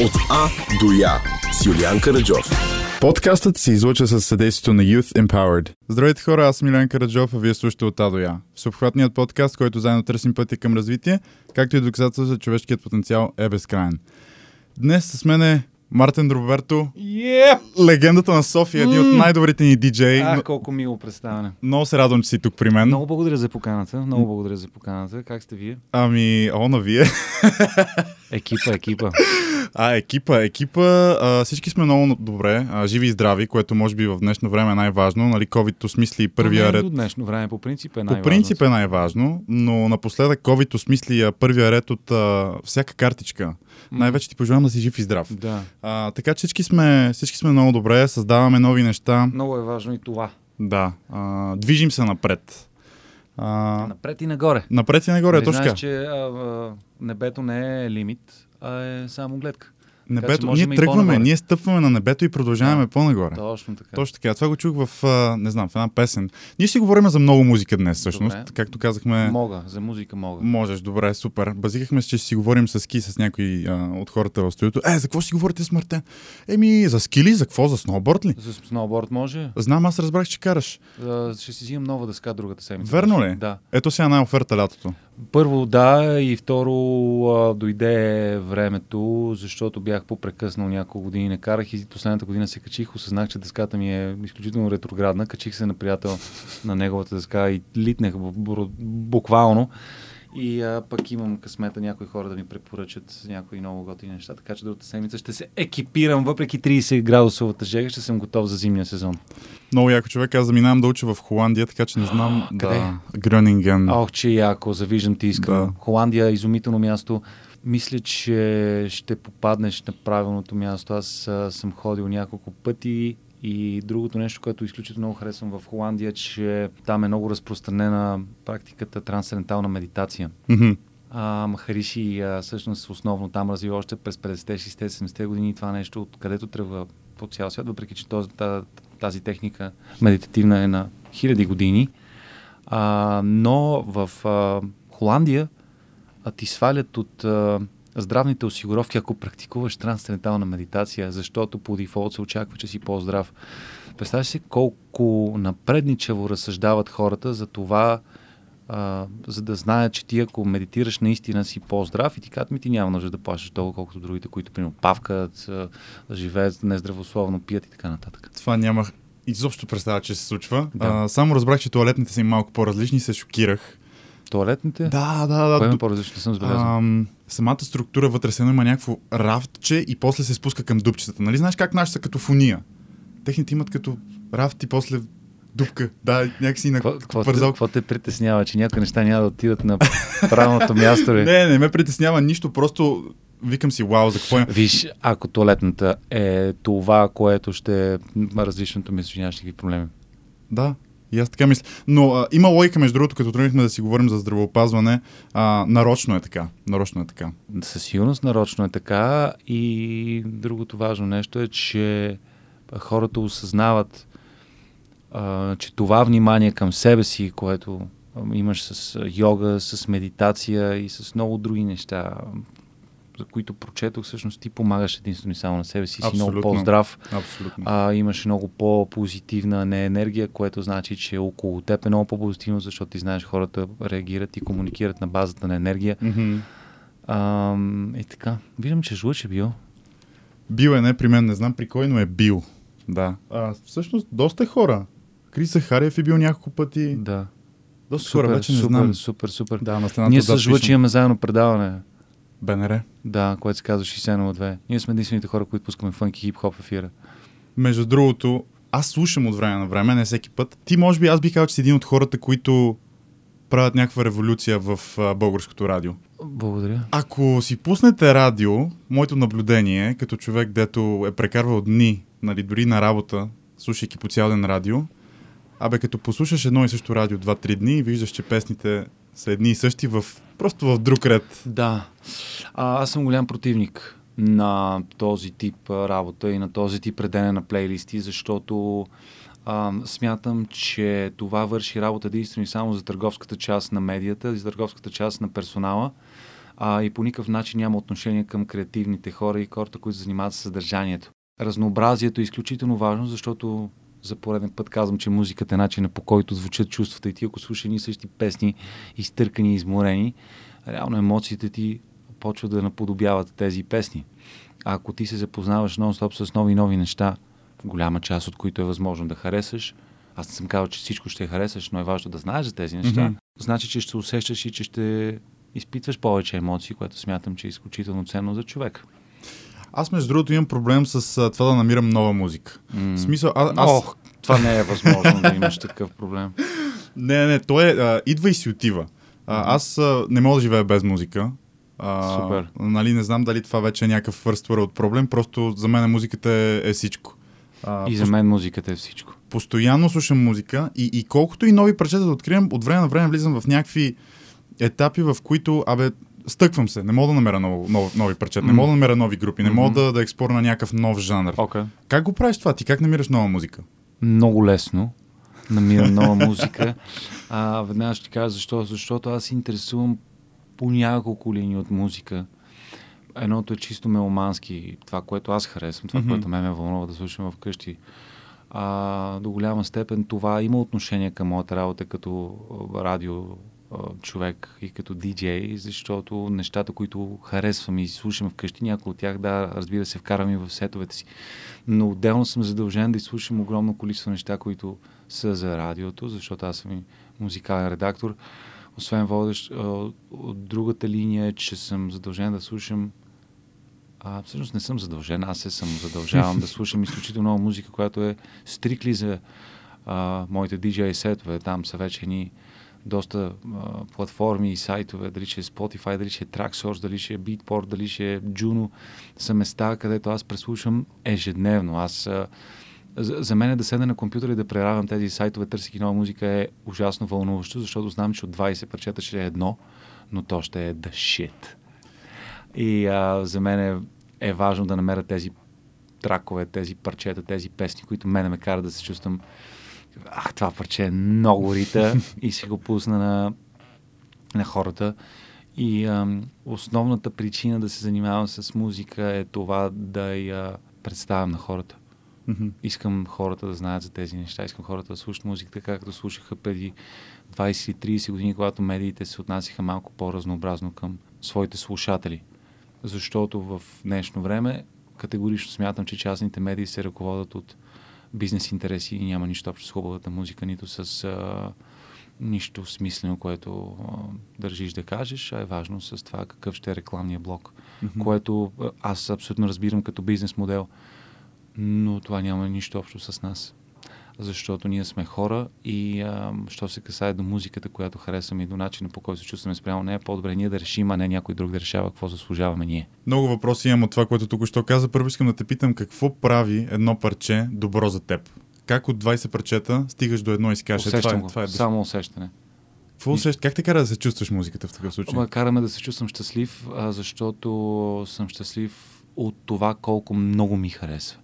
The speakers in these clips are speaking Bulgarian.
От А до Я с Юлиан Караджов. Подкастът се излуча със съдействието на Youth Empowered. Здравейте хора, аз съм Милен Караджов, а вие слушате от А до Я. Всеобхватният подкаст, който заедно търсим пътя към развитие, както и доказателство за човешкият потенциал е безкрайен. Днес с мен е Мартин Дроберто, Yeah! легендата на София, един от най-добрите ни диджеи. А, колко мило представяне. Много се радвам, че си тук при мен. Много благодаря за поканата. Много благодаря за поканата. Как сте вие? Ами, о, на вие. Екипа, екипа. А, екипа, екипа, а, всички сме много добре, а, живи и здрави, което може би в днешно време е най-важно. Нали, COVID осмисли първия е ред. До днешно време по принцип е По най-важно. принцип е най-важно, но напоследък COVID осмисли първия ред от а, всяка картичка. Най-вече ти пожелавам да си жив и здрав. Да. А, така че всички сме, всички сме много добре, създаваме нови неща. Много е важно и това. Да, а, движим се напред. А, Напред и нагоре. напред и нагоре, не точно знаеш, че а, а, небето не е лимит, а е само гледка. Небето, ние тръгваме, ние стъпваме на небето и продължаваме Да. по-нагоре. Точно така. Точно така. Това го чух в, а, не знам, в една песен. Ние си говорим за много музика днес, всъщност. Добре. Както казахме, Мога, за музика мога. можеш, добре, супер. Базикахме се, че ще си говорим с ски, с някои а, от хората в студиото. Е, за какво си говорите с Мартен? Еми, за ски ли? За какво? За сноуборд ли? За сноуборд може. Знам, аз разбрах, че караш. А, ще си взимам нова дъска другата седмица. Верно ли? Да. Ето сега най-оферта лятото. Първо да и второ а, дойде времето, защото бях попрекъснал няколко години, не карах и последната година се качих, осъзнах, че дъската ми е изключително ретроградна, качих се на приятел на неговата дъска и литнах бу- бу- буквално. И а, пък имам късмета някои хора да ми препоръчат някои много готини неща, така че другата седмица ще се екипирам, въпреки 30 градусовата жега, ще съм готов за зимния сезон. Много яко човек. Аз заминавам да уча в Холандия, така че не знам. Къде? Да, Грönинген. Ох, че яко, завиждам ти искам. Да. Холандия изумително място. Мисля, че ще попаднеш на правилното място. Аз а, съм ходил няколко пъти и другото нещо, което изключително много харесвам в Холандия, че там е много разпространена практиката трансцендентална медитация. Мгм. А, Махариши а, всъщност основно там развива още през 50-те, 60-те, 70-те години това нещо, откъдето тръгва по цял свят, въпреки че този, та- тази техника медитативна е на хиляди години. А, но в а, Холандия а, ти свалят от а, здравните осигуровки, ако практикуваш трансцендентална медитация, защото по дефолт се очаква, че си по-здрав. Представяш си колко напредничаво разсъждават хората за това, а, за да знаят, че ти ако медитираш наистина си по-здрав и ти казват ми ти няма нужда да плащаш толкова, колкото другите, които примерно павкат, живеят нездравословно, пият и така нататък. Това нямах изобщо представа, че се случва. Да. А, само разбрах, че туалетните са им малко по-различни и се шокирах. Туалетните? Да, да, да. Кое Ду- по-различно? Съм забелязал. Ам, самата структура вътре се има някакво рафтче и после се спуска към дупчетата. Нали знаеш как нашите са като фуния? Техните имат като рафт и после дупка. Да, някакси на Какво- пързал. какво те притеснява, че някои неща няма да отидат на правилното място? Ли? Не, не ме притеснява нищо, просто викам си, вау, за какво е. Виж, ако туалетната е това, което ще различното между нямаш никакви проблеми. Да, и аз така мисля. Но а, има логика, между другото, като тръгнахме да си говорим за здравеопазване, а, нарочно е така. Нарочно е така. Със сигурност нарочно е така и другото важно нещо е, че хората осъзнават, а, че това внимание към себе си, което имаш с йога, с медитация и с много други неща, за които прочетох, всъщност ти помагаш единствено и само на себе си, си много по-здрав, Абсолютно. а, имаш много по-позитивна не енергия, което значи, че около теб е много по-позитивно, защото ти знаеш хората реагират и комуникират на базата на енергия. Мгм. А, и така. Виждам, че жлъч е бил. Бил е не при мен, не знам при кой, но е бил. Да. А, всъщност, доста хора. Крис Захариев е бил няколко пъти. Да. Доста хора, Супер, вече не супер, знам. супер, супер. Да, на Ние с жлъч имаме заедно предаване. БНР. Да, което се казва 6002. Ние сме единствените хора, които пускаме фънки хип-хоп ефира. Между другото, аз слушам от време на време, не всеки път. Ти, може би, аз би казал, че си един от хората, които правят някаква революция в а, българското радио. Благодаря. Ако си пуснете радио, моето наблюдение, като човек, дето е прекарвал дни, нали, дори на работа, слушайки по цял ден радио, абе като послушаш едно и също радио 2-3 дни и виждаш, че песните са едни и същи в, просто в друг ред. Да. А, аз съм голям противник на този тип работа и на този тип редене на плейлисти, защото а, смятам, че това върши работа единствено и само за търговската част на медията, за търговската част на персонала, а, и по никакъв начин няма отношение към креативните хора и хората, които занимават с съдържанието. Разнообразието е изключително важно, защото за пореден път казвам, че музиката е начинът по който звучат чувствата и ти, ако слушаш ни същи песни, изтъркани и изморени, реално емоциите ти почват да наподобяват тези песни. А ако ти се запознаваш нон-стоп с нови и нови неща, голяма част от които е възможно да харесаш, аз не съм казал, че всичко ще харесаш, но е важно да знаеш за тези неща, mm-hmm. значи, че ще усещаш и че ще изпитваш повече емоции, което смятам, че е изключително ценно за човек. Аз, между другото, имам проблем с а, това да намирам нова музика. Mm. В смисъл, а, аз... Ох, това не е възможно да имаш такъв проблем. Не, не, то е, а, идва и си отива. А, аз а, не мога да живея без музика. А, Супер. Нали, не знам дали това вече е някакъв first world проблем, просто за мен музиката е, е всичко. А, и за мен музиката е всичко. Постоянно слушам музика и, и колкото и нови парчета да откривам, от време на време влизам в някакви етапи, в които, абе, стъквам се, не мога да намеря ново, нов, нови парчета, mm. не мога да намеря нови групи, не mm-hmm. мога да, да експорна някакъв нов жанр. Okay. Как го правиш това? Ти как намираш нова музика? Много лесно. Намирам нова музика. А, веднага ще ти кажа защо. Защото аз се интересувам по няколко линии от музика. Едното е чисто меломански, това, което аз харесвам, това, mm-hmm. което ме ме вълнува да слушам вкъщи. А, до голяма степен това има отношение към моята работа като радио човек и като диджей, защото нещата, които харесвам и слушам вкъщи, някои от тях, да, разбира се, вкарам и в сетовете си. Но отделно съм задължен да изслушам огромно количество неща, които са за радиото, защото аз съм и музикален редактор. Освен водещ, от другата линия е, че съм задължен да слушам а, всъщност не съм задължен, аз се съм задължавам да слушам изключително много музика, която е стрикли за а, моите DJ сетове. Там са вече ни доста а, платформи и сайтове, дали ще е Spotify, дали ще е Tracksource, дали ще е Beatport, дали ще е Juno, са места, където аз преслушам ежедневно. Аз а, за, за мен е да седна на компютъра и да преравам тези сайтове, търсики нова музика е ужасно вълнуващо, защото знам, че от 20 парчета ще е едно, но то ще е the shit. И а, за мен е, е важно да намеря тези тракове, тези парчета, тези песни, които мене ме карат да се чувствам ах, това парче е много рита и си го пусна на, на хората. И ам, основната причина да се занимавам с музика е това да я представям на хората. Mm-hmm. Искам хората да знаят за тези неща, искам хората да слушат музиката, както слушаха преди 20-30 години, когато медиите се отнасяха малко по-разнообразно към своите слушатели. Защото в днешно време категорично смятам, че частните медии се ръководят от бизнес интереси и няма нищо общо с хубавата музика, нито с а, нищо смислено, което а, държиш да кажеш, а е важно с това какъв ще е рекламния блок, mm-hmm. което аз абсолютно разбирам като бизнес модел, но това няма нищо общо с нас защото ние сме хора и а, що се касае до музиката, която харесваме и до начина по който се чувстваме спрямо нея, по-добре ние да решим, а не някой друг да решава какво заслужаваме ние. Много въпроси имам от това, което тук що каза. Първо искам да те питам какво прави едно парче добро за теб? Как от 20 парчета стигаш до едно и си кажеш, това, е, това е Само усещане. Какво усещ... Как те кара да се чувстваш музиката в такъв случай? Ама, караме да се чувствам щастлив, а, защото съм щастлив от това колко много ми харесва.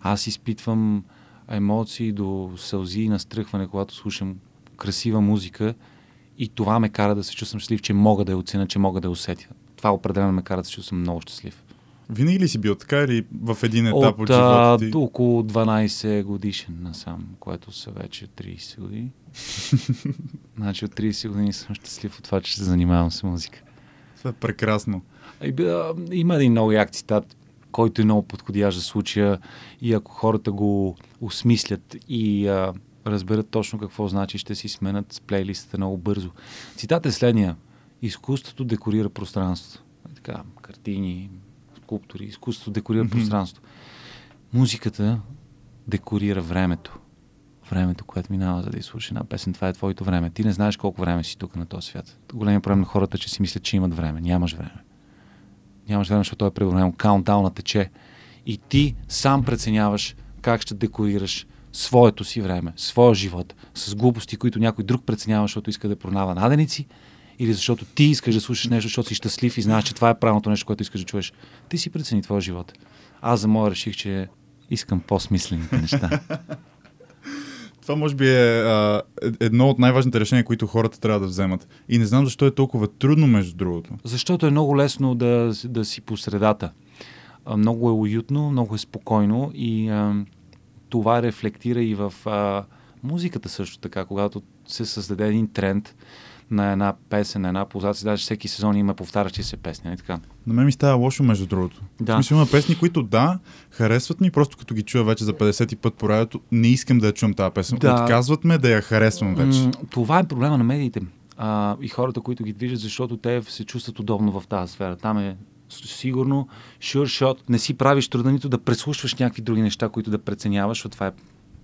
Аз изпитвам емоции, до сълзи и настръхване, когато слушам красива музика и това ме кара да се чувствам щастлив, че мога да я оценя, че мога да я усетя. Това определено ме кара да се чувствам много щастлив. Винаги ли си бил така или в един етап от, от живота ти? От около 12 годишен насам, което са вече 30 години. значи от 30 години съм щастлив от това, че се занимавам с музика. Това е прекрасно. Има един много як цитат който е много подходящ за случая и ако хората го осмислят и а, разберат точно какво значи, ще си сменят с плейлистата много бързо. Цитат е следния. Изкуството декорира пространството. Е така, картини, скулптури. Изкуството декорира mm-hmm. пространството. Музиката декорира времето. Времето, което минава, за да изслушаш една песен. Това е твоето време. Ти не знаеш колко време си тук на този свят. Големият проблем на хората, че си мислят, че имат време. Нямаш време нямаш време, защото е преброен, каунтдауна тече. И ти сам преценяваш как ще декорираш своето си време, своя живот, с глупости, които някой друг преценява, защото иска да пронава наденици, или защото ти искаш да слушаш нещо, защото си щастлив и знаеш, че това е правилното нещо, което искаш да чуеш. Ти си прецени твоя живот. Аз за моя реших, че искам по-смислените неща. Това може би е а, е- едно от най-важните решения, които хората трябва да вземат. И не знам защо е толкова трудно, между другото. Защото е много лесно да, да си по средата. Много е уютно, много е спокойно и а, това рефлектира и в а, музиката също така, когато се създаде един тренд на една песен, на една позиция, даже всеки сезон има повтарящи се песни, нали така? На мен ми става лошо, между другото. Да. В смисъл има песни, които да, харесват ми, просто като ги чуя вече за 50 път по радиото, не искам да я чувам тази песен. Да. Отказват ме да я харесвам вече. М, това е проблема на медиите а, и хората, които ги движат, защото те се чувстват удобно в тази сфера. Там е сигурно, sure shot, не си правиш труда нито да преслушваш някакви други неща, които да преценяваш, защото това е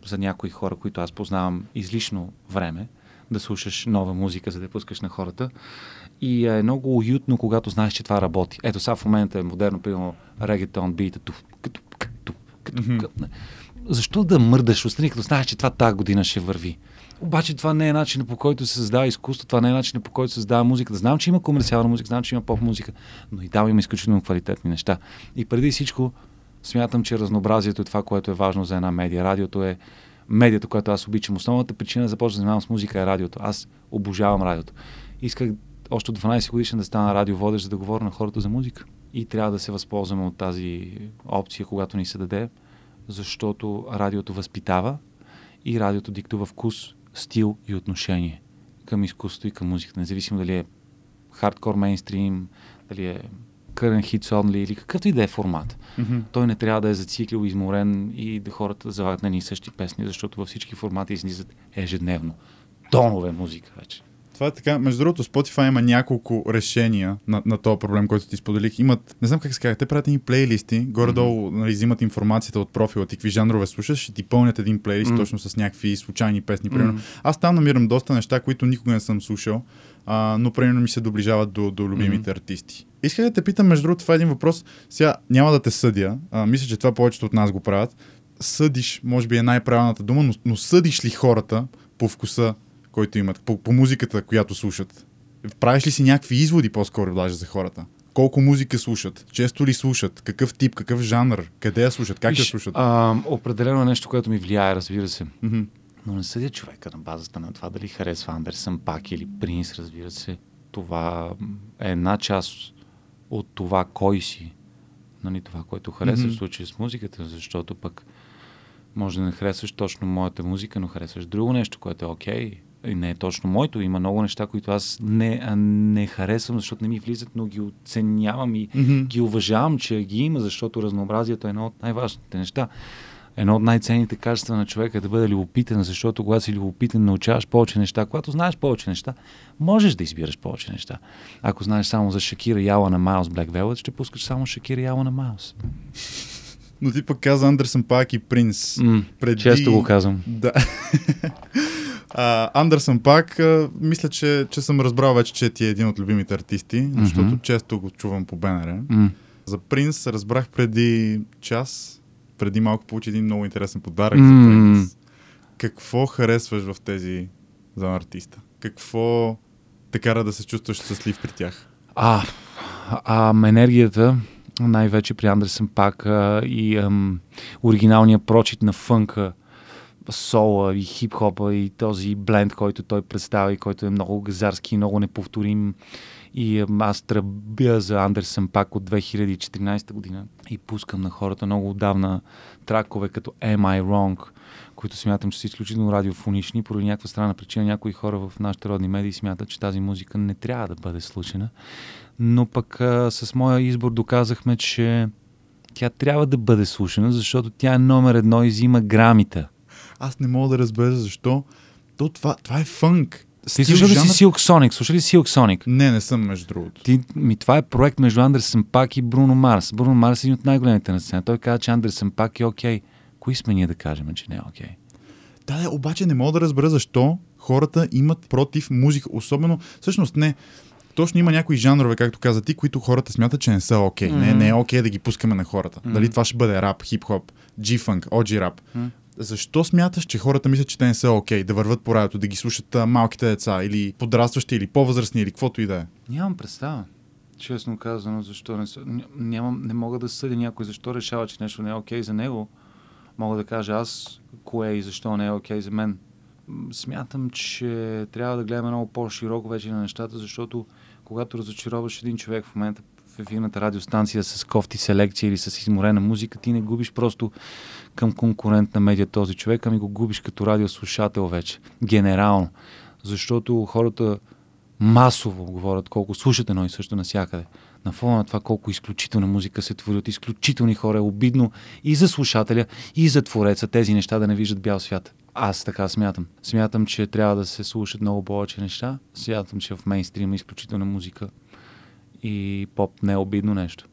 за някои хора, които аз познавам излишно време, да слушаш нова музика, за да я пускаш на хората. И е много уютно, когато знаеш, че това работи. Ето сега в момента е модерно, примерно, регетон, бита, туф, като, като, като, като, защо да мърдаш отстрани, като знаеш, че това тази година ще върви? Обаче това не е начинът по който се създава изкуство, това не е начинът по който се създава музика. Да знам, че има комерциална музика, знам, че има поп музика, но и там има изключително квалитетни неща. И преди всичко, смятам, че разнообразието е това, което е важно за една медия. Радиото е медията, която аз обичам. Основната причина да започна да занимавам с музика е радиото. Аз обожавам радиото. Исках още от 12 годишен да стана радиоводещ, за да говоря на хората за музика. И трябва да се възползваме от тази опция, когато ни се даде, защото радиото възпитава и радиото диктува вкус, стил и отношение към изкуството и към музиката. Независимо дали е хардкор мейнстрим, дали е current hits only или какъвто и да е формат. Мгм. Той не трябва да е зациклил, изморен и да хората залагат на едни и същи песни, защото във всички формати излизат ежедневно. Тонове музика вече. Това е така. Между другото, Spotify има няколко решения на, на този проблем, който ти споделих. Имат, не знам как се казва, те правят едни плейлисти, горе-долу нали, взимат информацията от профила ти, какви жанрове слушаш и ти пълнят един плейлист Мгм. точно с някакви случайни песни. Примерно. Мгм. Аз там намирам доста неща, които никога не съм слушал, а, но примерно ми се доближават до, до любимите артисти. Исках да те питам, между другото, това е един въпрос. Сега няма да те съдя. А, мисля, че това повечето от нас го правят. Съдиш, може би е най-правилната дума, но, но съдиш ли хората по вкуса, който имат, по, по музиката, която слушат? Правиш ли си някакви изводи по-скоро даже за хората? Колко музика слушат? Често ли слушат? Какъв тип, какъв жанр? Къде я слушат? Как я Виж, слушат? А, определено е нещо, което ми влияе, разбира се. Мгм. Но не съдя човека на базата на това дали харесва Андерсън пак или Принс, разбира се. Това е една част от това кой си. Нали, това, което харесва Мгм. в случая с музиката, защото пък може да не харесваш точно моята музика, но харесваш друго нещо, което е окей. И не е точно моето. Има много неща, които аз не, не харесвам, защото не ми влизат, но ги оценявам и Мгм. ги уважавам, че ги има, защото разнообразието е едно от най-важните неща. Едно от най-ценните качества на човека е да бъде любопитен, защото когато си любопитен, научаваш повече неща. Когато знаеш повече неща, можеш да избираш повече неща. Ако знаеш само за Шакира Яла на Майлз Black Velvet, ще пускаш само Шакира Яла на Майлз. Но ти пък каза Андерсън Пак и Принц. М, Преди- Често го казвам. Да. Андерсън Пак, а, мисля, че, че съм разбрал вече, че ти е един от любимите артисти, защото Мгм. често го чувам по БНР. М. За Принц разбрах преди час, преди малко получи един много интересен подарък за М. Принц. Какво харесваш в тези за артиста? Какво те кара да се чувстваш щастлив при тях? А, а енергията, най-вече при Андерсън пак а, и ам, оригиналния прочит на фънка, сола и хип-хопа и този бленд, който той представя и който е много газарски и много неповторим. И аз тръбя за Андерсън пак от 2014 година и пускам на хората много отдавна тракове като Am I Wrong, които смятам, че са изключително радиофонични. Поради някаква странна причина някои хора в нашите родни медии смятат, че тази музика не трябва да бъде слушана. Но пък а, с моя избор доказахме, че тя трябва да бъде слушана, защото тя е номер едно и взима грамите. Аз не мога да разбера защо. То, това, това е фънк. Ти Стил, слуша ли жанр- си Silk Sonic? Слуша ли Silk Sonic? Не, не съм, между другото. Ти, ми, това е проект между Андерсън Пак и Бруно Марс. Бруно Марс е един от най-големите на сцена. Той каза, че Андерсън Пак е окей. Кои сме ние да кажем, че не е окей? Да, да, обаче не мога да разбера защо хората имат против музика. Особено, всъщност не. Точно има някои жанрове, както каза ти, които хората смятат, че не са окей. Не, Мгм. не е окей да ги пускаме на хората. Мгм. Дали това ще бъде рап, хип-хоп, G-фънк, OG рап. Мгм. Защо смяташ, че хората мислят, че те не са окей да върват по радиото, да ги слушат а, малките деца или подрастващи, или по-възрастни, или каквото и да е? Нямам представа. Честно казано, защо не, нямам, не мога да съдя някой защо решава, че нещо не е окей за него. Мога да кажа аз кое и защо не е окей за мен. смятам, че трябва да гледаме много по-широко вече на нещата, защото когато разочароваш един човек в момента в ефирната радиостанция с кофти селекция или с изморена музика, ти не губиш просто към конкурентна медия този човек, ами го губиш като радиослушател вече. Генерално. Защото хората масово говорят колко слушат едно и също навсякъде. На фона на това колко изключителна музика се твори от изключителни хора е обидно и за слушателя, и за твореца тези неща да не виждат бял свят. Аз така смятам. Смятам, че трябва да се слушат много повече неща. Смятам, че в мейнстрим е изключителна музика и поп не е обидно нещо.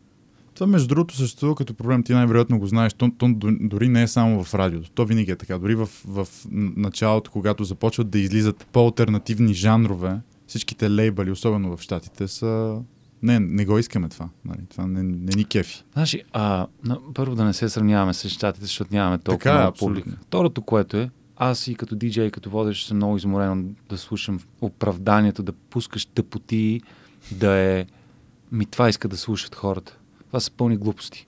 Това между другото съществува като проблем, ти най-вероятно го знаеш, то, то дори не е само в радиото, то винаги е така. Дори в, в началото, когато започват да излизат по-алтернативни жанрове, всичките лейбъли, особено в Штатите, са не, не го искаме това. Нали? Това не, не ни кефи. Значи, а, на, първо да не се сравняваме с щатите, защото нямаме толкова Така е, много публика. Второто, което е, аз и като диджей, като водещ съм много изморен да слушам оправданието, да пускаш тъпоти, да е... Ми това иска да слушат хората. Това са пълни глупости.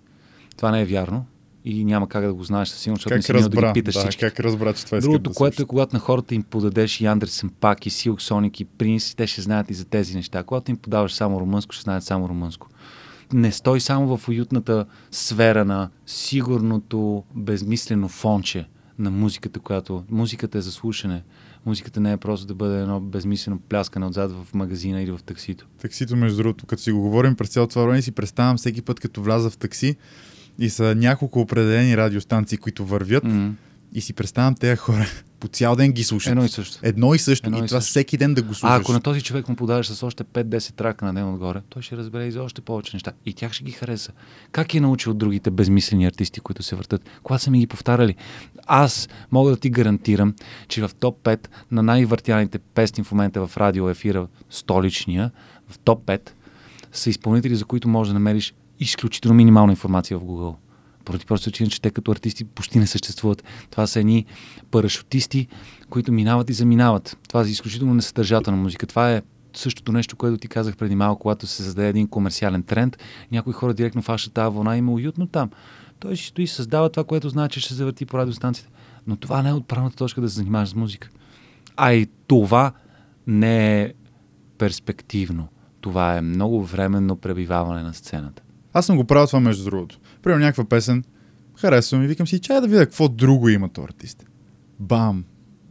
Това не е вярно и няма как да го знаеш със сигурност, защото не Как си минал да разбра? ги питаш да, всички. как разбра, че това искат Другото, да което е, когато на хората им подадеш и Андерсен Пак, и Силк Соник, и Принс, те ще знаят и за тези неща. Когато им подаваш само румънско, ще знаят само румънско. Не стой само в уютната сфера на сигурното, безмислено фонче на музиката, която... Музиката е за слушане. Музиката не е просто да бъде едно безмислено пляскане отзад в магазина или в таксито. Таксито, между другото, като си го говорим през цялото това време, си представям всеки път, като вляза в такси и са няколко определени радиостанции, които вървят М. и си представям тези хора по цял ден ги слушат. Едно и също. Едно и също. Едно и и това също. всеки ден да го А слушаш. ако на този човек му подаваш с още 5-10 трака на ден отгоре, той ще разбере и за още повече неща. И тях ще ги хареса. Как е научил от другите безмислени артисти, които се въртат? Когато са ми ги повтаряли? Аз мога да ти гарантирам, че в топ 5 на най-въртяните песни в момента в радио ефира столичния, в топ 5 са изпълнители, за които можеш да намериш изключително минимална информация в Google. Поради просто причина, че те като артисти почти не съществуват. Това са едни парашутисти, които минават и заминават. Това е изключително несъдържателна музика. Това е същото нещо, което ти казах преди малко, когато се създаде един комерциален тренд. Някои хора директно фащат тази вълна и им е уютно там. Той си стои и създава това, което знае, че ще завърти по радиостанцията. Но това не е отправната точка да се занимаваш с музика. А и това не е перспективно. Това е много временно пребиваване на сцената. Аз съм го правил това между другото. Примерно някаква песен, харесвам и викам си, чай да видя какво друго има този артист. Бам!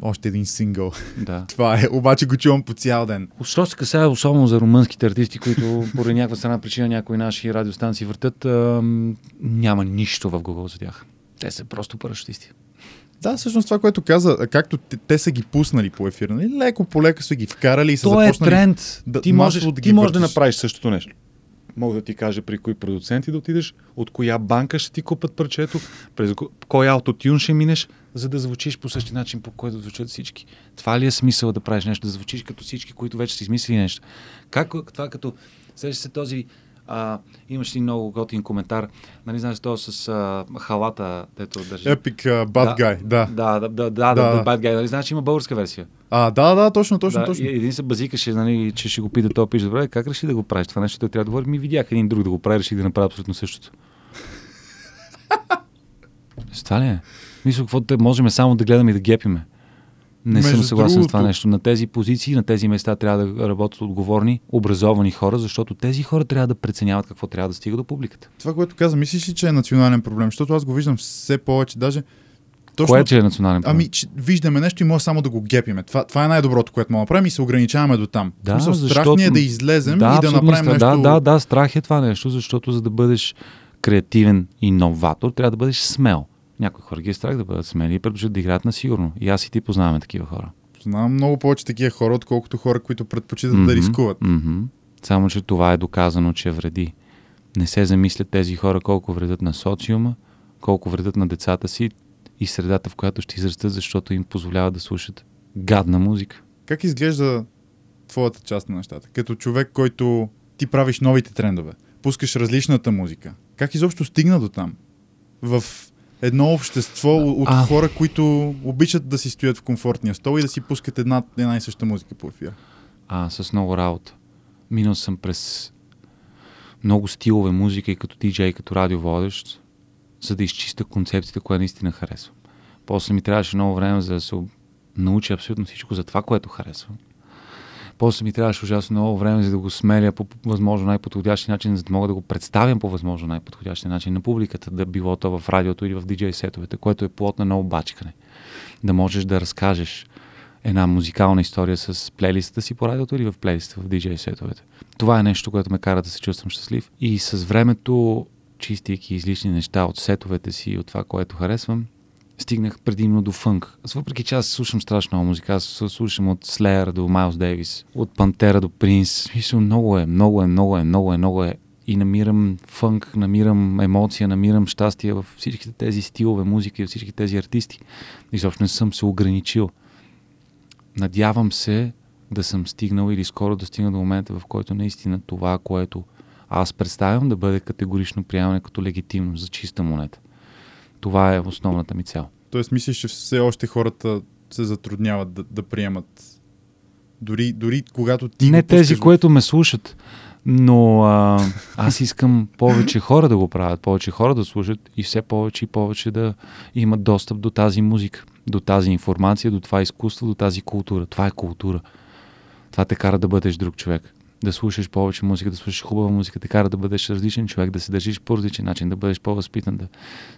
Още един сингъл. Да. Това е, обаче го чувам по цял ден. Що се касае особено за румънските артисти, които поради някаква страна причина някои наши радиостанции въртат, ам, няма нищо в Google за тях. Те са просто парашутисти. Да, всъщност това, което каза, както те, те са ги пуснали по ефир, нали? леко по леко са ги вкарали и са То е започнали... тренд. да- ти можеш, да ти можеш да направиш същото нещо. Мога да ти кажа при кои продуценти да отидеш, от коя банка ще ти купат парчето, през ко- кой аутотюн ще минеш, за да звучиш по същия начин, по който звучат всички. Това ли е смисъл да правиш нещо, да звучиш като всички, които вече са измислили нещо? Как това като... Сещаш се този... А, имаш ли много готин коментар, нали знаеш то с а, халата, дето държи. Epic uh, Bad Guy, да. Да, да, да, да, Да. да, да, Bad Guy. Нали знаеш, има българска версия. А, да, да, точно, точно, да, точно. Един се базикаше, нали, че ще го пита, той пише, добре, как реши да го правиш това нещо? Той трябва да говори, ми видях един друг да го прави, реших да направя абсолютно същото. Това ли е? Мисля, какво можем само да гледаме и да гепиме. Не съм Между съгласен с това другото- нещо. На тези позиции, на тези места трябва да работят отговорни, образовани хора, защото тези хора трябва да преценяват какво трябва да стига до публиката. Това, което каза, мислиш ли, че е национален проблем? Защото аз го виждам все повече, даже... Точно, Кое че е национален проблем? Ами, че виждаме нещо и може само да го гепиме. Това, това е най-доброто, което мога да направим и се ограничаваме до там. Да, смисъл, страх защото- ни е да излезем и да направим страх. нещо... Да, да, да, страх е това нещо, защото за да бъдеш креативен иноватор, трябва да бъдеш смел. Някои хора ги е страх да бъдат смели и предпочитат да играят на сигурно. И аз и ти познаваме такива хора. Знам много повече такива хора, отколкото хора, които предпочитат да Мгм, рискуват. мгм. Само, че това е доказано, че вреди. Не се замислят тези хора колко вредят на социума, колко вредят на децата си и средата, в която ще израстат, защото им позволява да слушат гадна музика. Как изглежда твоята част на нещата? Като човек, който ти правиш новите трендове, пускаш различната музика. Как изобщо стигна до там? В едно общество от А. хора, които обичат да си стоят в комфортния стол и да си пускат една, една и съща музика по ефира. а, с много работа. Минал съм през много стилове музика и като диджей, и като радиоводещ, за да изчиста концепцията, която наистина харесвам. После ми трябваше много време за да се науча абсолютно всичко за това, което харесвам. После ми трябваше ужасно много време, за да го смеля по възможно най-подходящи начин, за да мога да го представям по възможно най-подходящи начин на публиката, да било то в радиото или в диджей сетовете, което е плод на много бачкане. Да можеш да разкажеш една музикална история с плейлиста си по радиото или в плейлиста в диджей сетовете. Това е нещо, което ме кара да се чувствам щастлив. И с времето, чистейки излишни неща от сетовете си и от това, което харесвам, стигнах предимно до фънк. Аз въпреки че аз слушам страшно много музика, аз слушам от Слеер до Майлз Дейвис, от Пантера до Принс. Мисля, много е, много е, много е, много е, много е. И намирам фънк, намирам емоция, намирам щастие в всичките тези стилове музика и всички тези артисти. Изобщо не съм се ограничил. Надявам се да съм стигнал или скоро да стигна до момента, в който наистина това, което аз представям, да бъде категорично приемане като легитимно за чиста монета. Това е основната ми цел. Тоест, мислиш, че все още хората се затрудняват да, да приемат дори, дори когато ти. Не тези, в... които ме слушат, но а, аз искам повече хора да го правят, повече хора да слушат и все повече и повече да имат достъп до тази музика, до тази информация, до това изкуство, до тази култура. Това е култура. Това те кара да бъдеш друг човек да слушаш повече музика, да слушаш хубава музика, те кара да бъдеш различен човек, да се държиш по различен начин, да бъдеш по-възпитан, да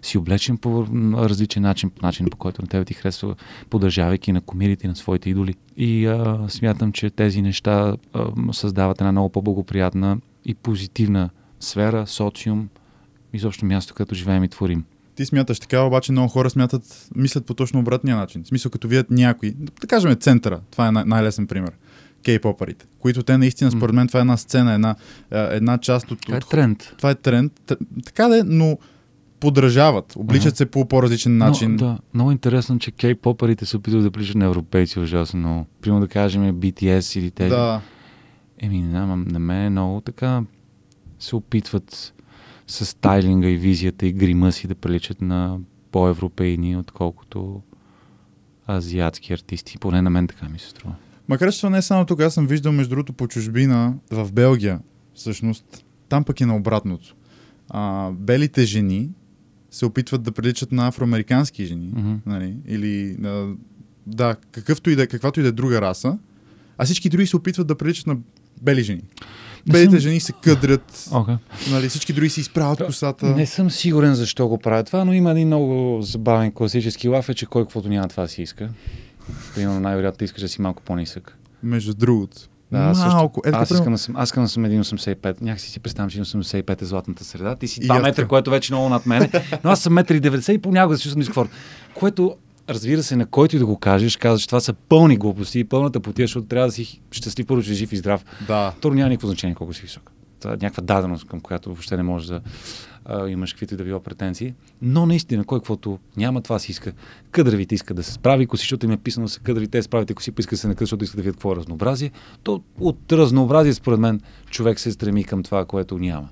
си облечен по различен начин, по начин по който на тебе ти харесва, поддържавайки на комирите на своите идоли. И а, смятам, че тези неща а, създават една много по-благоприятна и позитивна сфера, социум, изобщо място, където живеем и творим. Ти смяташ така, обаче много хора смятат, мислят по точно обратния начин. В смисъл, като видят някой, да кажем центъра, това е най- най-лесен пример кей-попарите, които те наистина, според мен, това е една сцена, една, една част от... Това е тренд. Това е тренд. Така да е, но подражават, обличат ага. се по по-различен начин. Но, да, много интересно, че кей-попарите се опитват да приличат на европейци ужасно много. Примерно да кажем BTS или тези. Да. Еми, не, на мен е много така се опитват с стайлинга и визията и грима си да приличат на по-европейни, отколкото азиатски артисти. Поне на мен така ми се струва. Макар че това не е само тук, аз съм виждал между другото по чужбина в Белгия, всъщност, там пък е на обратното. А, белите жени се опитват да приличат на афроамерикански жени, mm-hmm. нали? или на, да, какъвто и да, каквато и да е друга раса, а всички други се опитват да приличат на бели жени. Белите съм... жени се къдрят, okay. нали, всички други си изправят косата. Не съм сигурен защо го правят това, но има един много забавен класически лаф, е, че кой каквото няма това си иска. Примерно най-вероятно искаш да си малко по-нисък. Между другото. Да, малко. Също, аз, искам да съм, аз искам да съм 1,85. Някакси си представям, че 1,85 е златната среда. Ти си 2 метра, което вече е много над мене. Но аз съм 1,90 и понякога да се чувствам дискомфорт. Което, разбира се, на който и да го кажеш, казваш, че това са пълни глупости и пълната потия, защото трябва да си щастлив, първо, че жив и здрав. Да. То няма никакво значение колко си висок. Това е някаква даденост, към която въобще не можеш да а, имаш каквито и да било претенции. Но наистина, кой каквото няма, това си иска. Къдравите иска да се справи коси, защото им е писано са къдрави, те справите коси, поиска да се накъде, защото иска да видят какво е разнообразие. То от разнообразие, според мен, човек се стреми към това, което няма.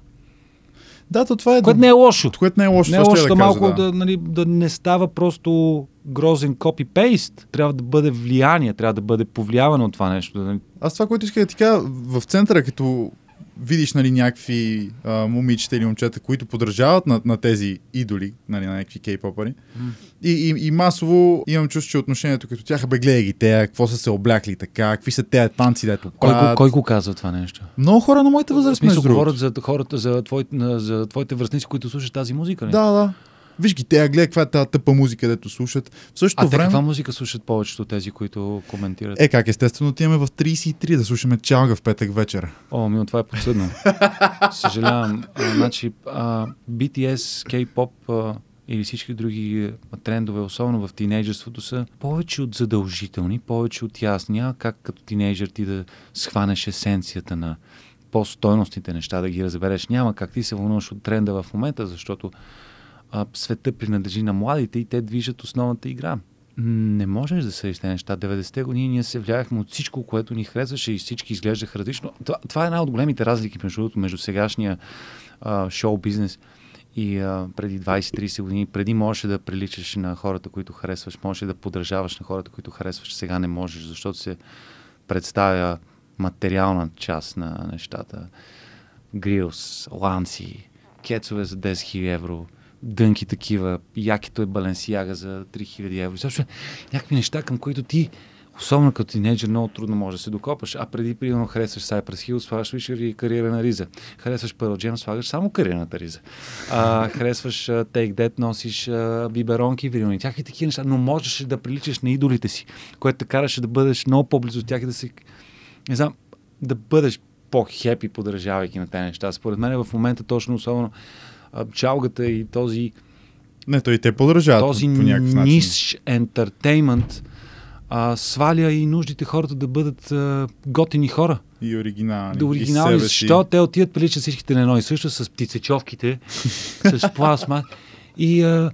Да, то това е. Което не е лошо. Което не е лошо. Не е лошо да, малко да. Да, нали, да не става просто грозен копи-пейст. Трябва да бъде влияние, трябва да бъде повлиявано от това нещо. Нали. Аз това, което исках да ти кажа, в центъра, като видиш нали, някакви а, момичета или момчета, които подражават на, на тези идоли, нали, на някакви кей-попари. Mm. И, и, и масово имам чувство, че отношението като тях, бе, гледай ги те, какво са се облякли така, какви са тези танци, дето кой, кой, кой го казва това нещо? Много хора на моята възраст, между говорят за хората, за, твой, за твоите връзници, които слушат тази музика. Не? Да, да. Виж ги, те гледай каква е тази тъпа музика, дето слушат. В същото а време... те каква музика слушат повечето от тези, които коментират? Е, как естествено отиваме в 33 да слушаме чалга в петък вечер. О, ми това е подсъдно. Съжалявам. А, значи, а, BTS, K-pop а, или всички други трендове, особено в тинейджерството, са повече от задължителни, повече от ясни. А как като тинейджър ти да схванеш есенцията на по-стойностните неща, да ги разбереш. Няма как ти се вълнуваш от тренда в момента, защото а, света принадлежи на младите и те движат основната игра. Не можеш да съдиш тези неща. 90-те години ние се влияхме от всичко, което ни харесваше и всички изглеждаха различно. Това, това е една от големите разлики между, между сегашния а, шоу бизнес и а, преди 20-30 години. Преди можеше да приличаш на хората, които харесваш, можеше да подражаваш на хората, които харесваш. Сега не можеш, защото се представя материална част на нещата. Грилс, ланци, кецове за 10 000 евро, дънки такива, якито е балансиага за 3000 евро. Също някакви неща, към които ти Особено като тинейджър много трудно може да се докопаш. А преди, примерно, харесваш Cypress Hill, слагаш Вишер и кариера на Риза. Харесваш Pearl Jam, слагаш само кариерната Риза. А, харесваш uh, Take That, носиш uh, биберонки, вирилни. Тях и такива неща, но можеш да приличаш на идолите си, което те караше да бъдеш много по-близо от тях и да си, не знам, да бъдеш по-хепи, подражавайки на тези неща. Според мен в момента точно, особено чалгата и този не, той и те подражават този по някакъв начин. ниш ентертеймент а, сваля и нуждите хората да бъдат а, готини хора. И оригинални. Да оригинални. Защо те отиват приличат всичките на едно и също с птицечовките, с пластма. И а,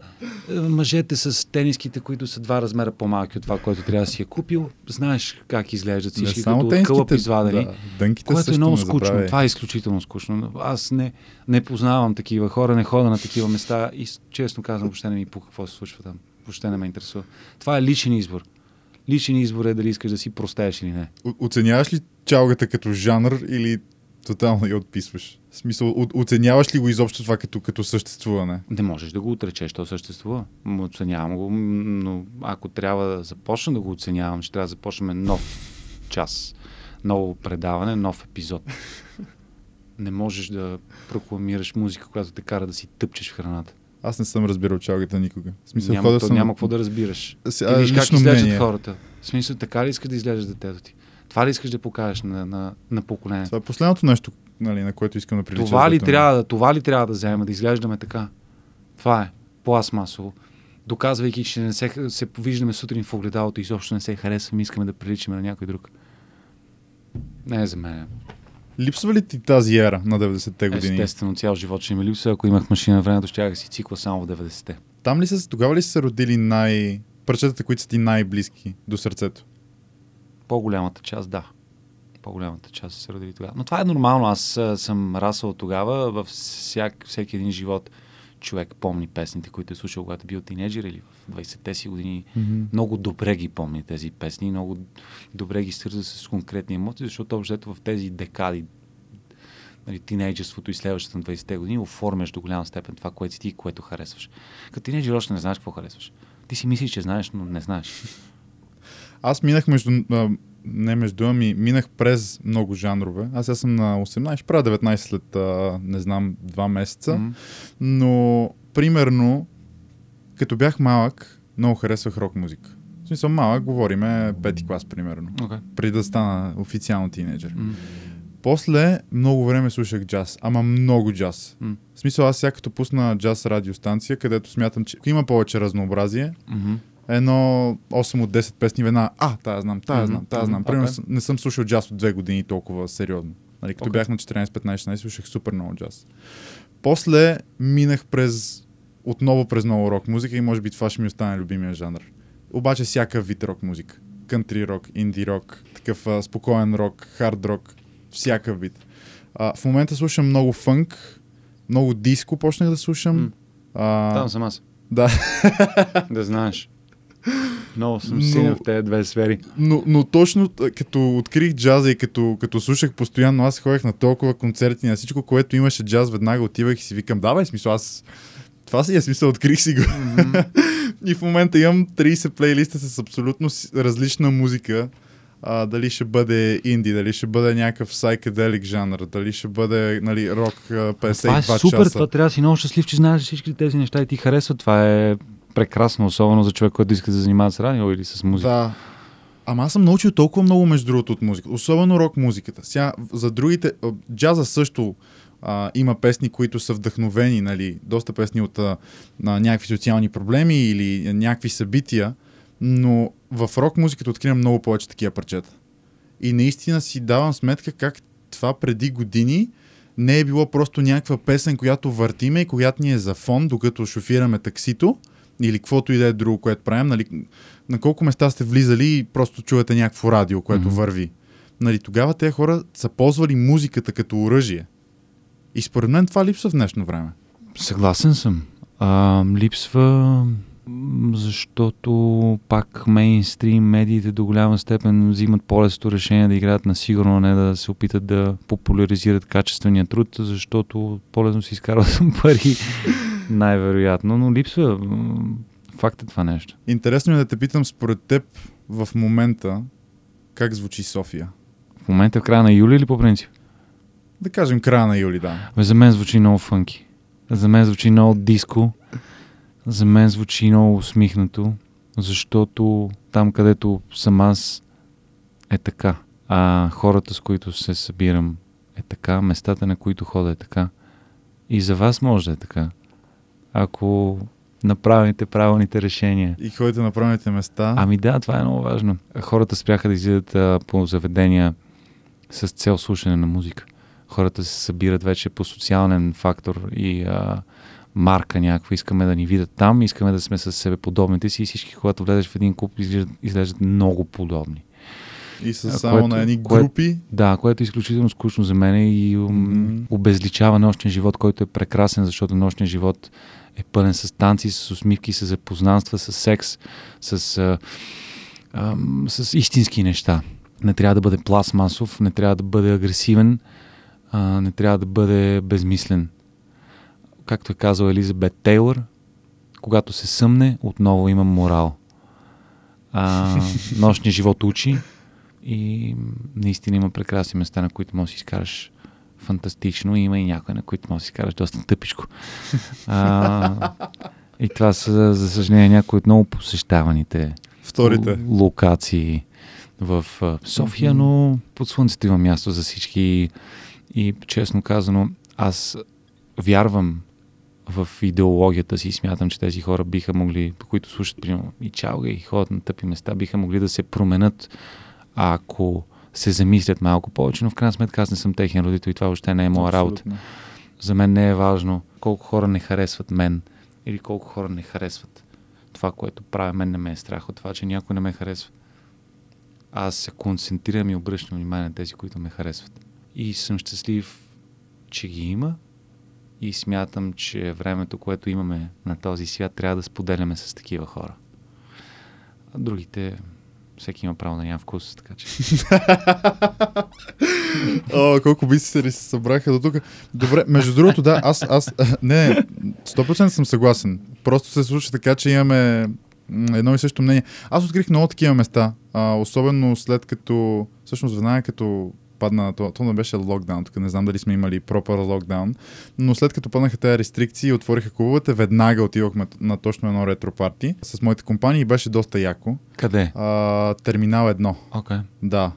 мъжете с тениските, които са два размера по-малки от това, което трябва да си е купил, знаеш как изглеждат всички, като от кълъп извадени. Да, което е много скучно. Това е изключително скучно. Аз не, не познавам такива хора, не хода на такива места и честно казвам, въобще не ми пука какво се случва там. Въобще не ме интересува. Това е личен избор личен избор е дали искаш да си простееш или не. Оценяваш ли чалгата като жанр или тотално я отписваш? В смисъл, оценяваш ли го изобщо това като, като съществуване? Не можеш да го отречеш, то съществува. Оценявам го, но ако трябва да започна да го оценявам, ще трябва да започнем нов час, ново предаване, нов епизод. Не можеш да прокламираш музика, която те кара да си тъпчеш в храната. Аз не съм разбирал чалгата никога. В смисъл, няма, то, съм... няма какво да разбираш. Сега, ти виж как изглеждат мнение. хората. В смисъл, така ли искаш да изглеждаш детето ти? Това ли искаш да покажеш на, на, на поколението? Това е последното нещо, нали, на което искам да прилича. Това ли, трябва, да, това ли трябва да вземем, да изглеждаме така? Това е. Пластмасово. Доказвайки, че не се, се повиждаме сутрин в огледалото и изобщо не се харесваме, искаме да приличаме на някой друг. Не е за мен. Липсва ли ти тази ера на 90-те години? Естествено, цял живот ще ми липсва. Ако имах машина на времето, ще си цикла само в 90-те. Там ли са, тогава ли са се родили най... парчетата, които са ти най-близки до сърцето? По-голямата част, да. По-голямата част са се родили тогава. Но това е нормално. Аз а, съм расъл тогава. Във всяк, всеки един живот човек помни песните, които е слушал, когато е бил тинейджер или в 20-те си години. Mm-hmm. Много добре ги помни тези песни, много добре ги свърза с конкретни емоции, защото общо в тези декади, нали, тинейджерството и следващите на 20-те години, оформяш до голяма степен това, което си ти и което харесваш. Като тинейджер още не знаеш какво харесваш. Ти си мислиш, че знаеш, но не знаеш. Аз минах между не между, ами минах през много жанрове. Аз сега съм на 18, ще правя 19 след, а, не знам, 2 месеца. Mm-hmm. Но, примерно, като бях малък, много харесвах рок музика. В смисъл малък, говориме пети клас, примерно. Okay. Преди да стана официално тинейджър. Mm-hmm. После много време слушах джаз, ама много джаз. Mm. В смисъл аз сега като пусна джаз радиостанция, където смятам, че има повече разнообразие, mm-hmm едно 8 от 10 песни веднага. А, тая знам, тая знам, тая знам. Примерно okay. не съм слушал джаз от две години толкова сериозно. Нали, като okay. бях на 14-15, слушах супер много джаз. После минах през отново през много рок музика и може би това ще ми остане любимия жанр. Обаче всяка вид рок музика. Кънтри рок, инди рок, такъв а, спокоен рок, хард рок, всяка вид. А, в момента слушам много фънк, много диско почнах да слушам. Mm. А, Там съм аз. Да. да знаеш. Много съм силен в тези две сфери. Но, но точно като открих джаза и като, като слушах постоянно, аз ходех на толкова концерти, на всичко, което имаше джаз, веднага отивах и си викам, давай, смисъл, аз това си е смисъл, открих си го. Mm-hmm. и в момента имам 30 плейлиста с абсолютно различна музика. А, дали ще бъде инди, дали ще бъде някакъв сайкаделик жанр, дали ще бъде нали, рок 52 това е супер, часа. това трябва да си много щастлив, че знаеш всички тези неща и ти харесват. Това е прекрасно, особено за човек, който иска да се занимава с радио или с музика. Да. Ама аз съм научил толкова много между другото от музика, особено рок музиката. Сега, за другите, джаза също а, има песни, които са вдъхновени, нали, доста песни от а, на някакви социални проблеми или някакви събития, но в рок музиката откривам много повече такива парчета. И наистина си давам сметка как това преди години не е било просто някаква песен, която въртиме и която ни е за фон, докато шофираме таксито, или каквото и да е друго, което правим, нали, на колко места сте влизали и просто чувате някакво радио, което mm-hmm. върви. Нали, тогава тези хора са ползвали музиката като оръжие. И според мен това липсва в днешно време. Съгласен съм. А, липсва защото пак мейнстрим медиите до голяма степен взимат по-лесто решение да играят на сигурно, а не да се опитат да популяризират качествения труд, защото по-лесно си изкарват пари Най-вероятно, но липсва. Факт е това нещо. Интересно е да те питам според теб в момента как звучи София? В момента в края на юли или по принцип? Да кажем края на юли, да. За мен звучи много фънки. За мен звучи много диско. За мен звучи много усмихнато, защото там, където съм аз, е така. А хората, с които се събирам, е така. Местата, на които хода, е така. И за вас може да е така. Ако направите правилните решения. И ходите на правилните места. Ами да, това е много важно. Хората спряха да излизат а, по заведения с цел слушане на музика. Хората се събират вече по социален фактор и а, марка някаква. Искаме да ни видят там, искаме да сме с себе подобните си и всички, когато влезеш в един клуб, изглеждат, изглеждат много подобни. И са само което, на едни групи. Кое, да, което е изключително скучно за мен и mm-hmm. обезличава нощния живот, който е прекрасен, защото нощния живот е пълен с танци, с усмивки, с запознанства, с секс, с, а, а, с истински неща. Не трябва да бъде пластмасов, не трябва да бъде агресивен, а, не трябва да бъде безмислен. Както е казал Елизабет Тейлър, когато се съмне, отново има морал. А, нощният живот учи и наистина има прекрасни места, на които можеш да си изкараш фантастично. Има и някои, на които може да си кажеш доста тъпичко. А, и това са, за съжаление, някои от много посещаваните Вторите. локации в София, но под слънцето има място за всички. И честно казано, аз вярвам в идеологията си и смятам, че тези хора биха могли, които слушат примерно и чалга и ходят на тъпи места, биха могли да се променят, ако се замислят малко повече, но в крайна сметка аз не съм техен родител и това въобще не е моя работа. За мен не е важно колко хора не харесват мен или колко хора не харесват това, което правя. Мен не ме е страх от това, че някой не ме харесва. Аз се концентрирам и обръщам внимание на тези, които ме харесват. И съм щастлив, че ги има и смятам, че времето, което имаме на този свят, трябва да споделяме с такива хора. А другите всеки има право да няма вкус, така че. О, колко би се се събраха до тук. Добре, между другото, да, аз, аз, не, 100% съм съгласен. Просто се случва така, че имаме едно и също мнение. Аз открих много такива места, а, особено след като, всъщност веднага като падна, то, то не беше локдаун, тук не знам дали сме имали пропър локдаун, но след като паднаха тези рестрикции и отвориха клубовете, веднага отидохме на точно едно ретро парти с моите компании и беше доста яко. Къде? А, терминал едно. Okay. Да.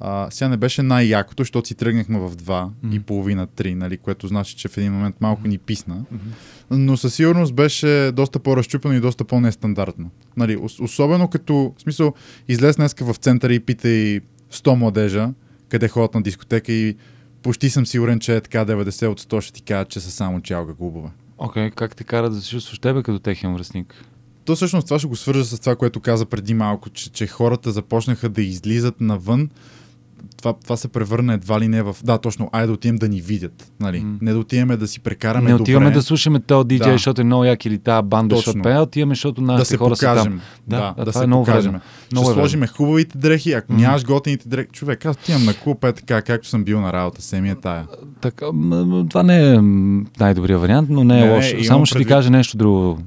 А, сега не беше най-якото, защото си тръгнахме в 2 mm-hmm. и половина 3, нали, което значи, че в един момент малко ни писна. Mm-hmm. Но със сигурност беше доста по-разчупено и доста по-нестандартно. Нали, особено като, в смисъл, излез днеска в центъра и питай 100 младежа, къде ходят на дискотека и почти съм сигурен, че е така 90 от 100 ще ти кажат, че са само чалга клубове. Окей, okay, как те кара да се чувстваш тебе като техен връзник? То всъщност това ще го свържа с това, което каза преди малко, че, че хората започнаха да излизат навън това, това се превърна едва ли не в... Да, точно, айде да отидем да ни видят. Нали? Mm. Не да отиваме да си прекараме Не отиваме добре. да слушаме този диджей, да. защото е много як или тази банда, защото пее, отиваме, защото нашите да се хора покажем. са там. Да, да, да, да се е много покажем. Много Ще е сложиме хубавите дрехи, ако mm. нямаш готините дрехи. Човек, аз отивам на клуб, е така, както съм бил на работа, семия тая. Така, това не е най-добрият вариант, но не е не, лошо. Само ще предвид... ти кажа нещо друго.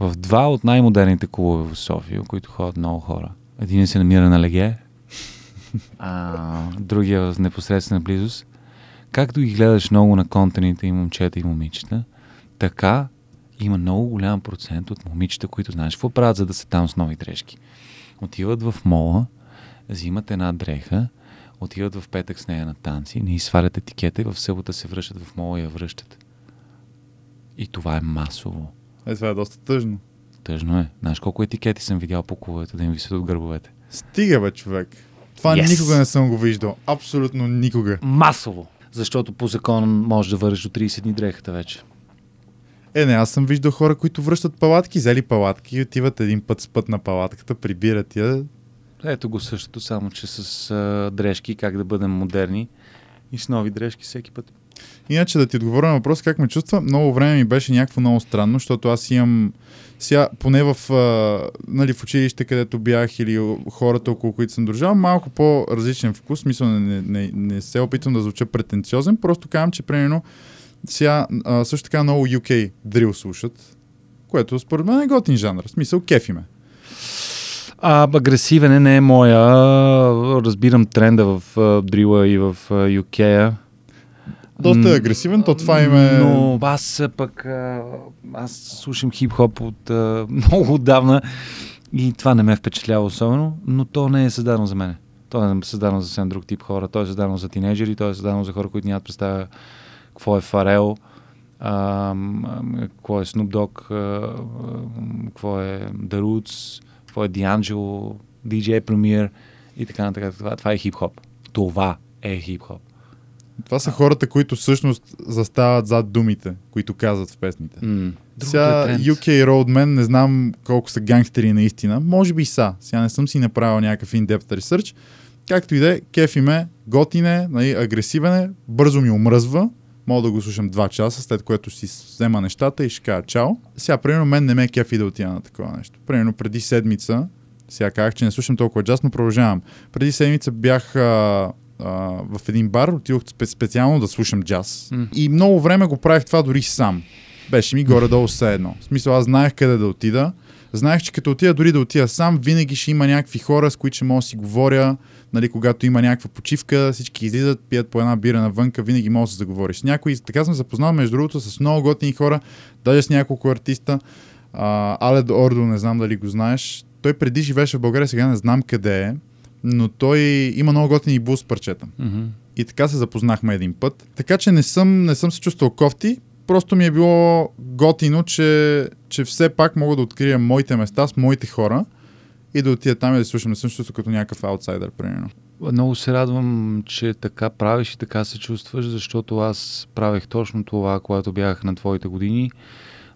В два от най-модерните клубове в София, които ходят много хора. Един се намира на Леге, а, другия в непосредствена близост. Както ги гледаш много на контените и момчета и момичета, така има много голям процент от момичета, които знаеш какво правят, за да се там с нови дрежки. Отиват в мола, взимат една дреха, отиват в петък с нея на танци, не свалят етикета и в събота се връщат в мола и я връщат. И това е масово. Е, това е доста тъжно. Тъжно е. Знаеш колко етикети съм видял по клубовете да им висят от гърбовете? Стига, бе, човек. Това yes. никога не съм го виждал. Абсолютно никога. Масово. Защото по закон можеш да вършиш до 30 дни дрехата вече. Е, не, аз съм виждал хора, които връщат палатки, взели палатки и отиват един път с път на палатката, прибират я. Ето го същото, само че с а, дрежки, как да бъдем модерни и с нови дрежки всеки път. Иначе да ти отговоря на въпрос как ме чувства, много време ми беше някакво много странно, защото аз имам сега, поне в, а, нали, в училище, където бях или хората, около които съм дружал, малко по-различен вкус. Смисъл, не, не, не се опитвам да звуча претенциозен, просто казвам, че примерно Сега, а, също така много UK дрил слушат, което според мен е готин жанр. В смисъл, кефи ме. А, агресивен е, не е моя. Разбирам тренда в дрила и в UK. Доста е агресивен, то това им е... Но аз пък... Аз слушам хип-хоп от много отдавна и това не ме впечатлява особено, но то не е създадено за мен. То е създадено за съвсем друг тип хора. То е създадено за тинейджери, то е създадено за хора, които нямат представа какво е Фарел, а, какво е Snoop Dogg, а, какво е The Roots, какво е D'Angelo, DJ Premier и така нататък. Това, това е хип-хоп. Това е хип-хоп. Това са хората, които всъщност застават зад думите, които казват в песните. М. Сега е. UK Roadman не знам колко са гангстери наистина. Може би са. Сега не съм си направил някакъв in-depth research. Както и да е, кефи ме, готин е, нали, агресивен е, бързо ми омръзва. Мога да го слушам 2 часа, след което си взема нещата и ще кажа чао. Сега, примерно, мен не ме е кефи да отида на такова нещо. Примерно, преди седмица, сега казах, че не слушам толкова джаз, но продължавам. Преди седмица бях а, а, в един бар, отидох спе- специално да слушам джаз. М. И много време го правих това дори сам. Беше ми горе-долу все едно. В смисъл, аз знаех къде да отида. Знаех, че като отида дори да отида сам, винаги ще има някакви хора, с които ще мога да си говоря. Нали, когато има някаква почивка, всички излизат, пият по една бира навънка, винаги мога да се заговориш с някой. Така съм запознал, между другото, с много готини хора, даже с няколко артиста. А, Алед Ордо, не знам дали го знаеш. Той преди живееше в България, сега не знам къде е, но той има много готини бус парчета. Мгм. И така се запознахме един път. Така че не съм, не съм се чувствал кофти, просто ми е било готино, че, че все пак мога да открия моите места с моите хора и да отида там и да слушам. Не съм чувствал като някакъв аутсайдер, примерно. Много се радвам, че така правиш и така се чувстваш, защото аз правех точно това, когато бях на твоите години.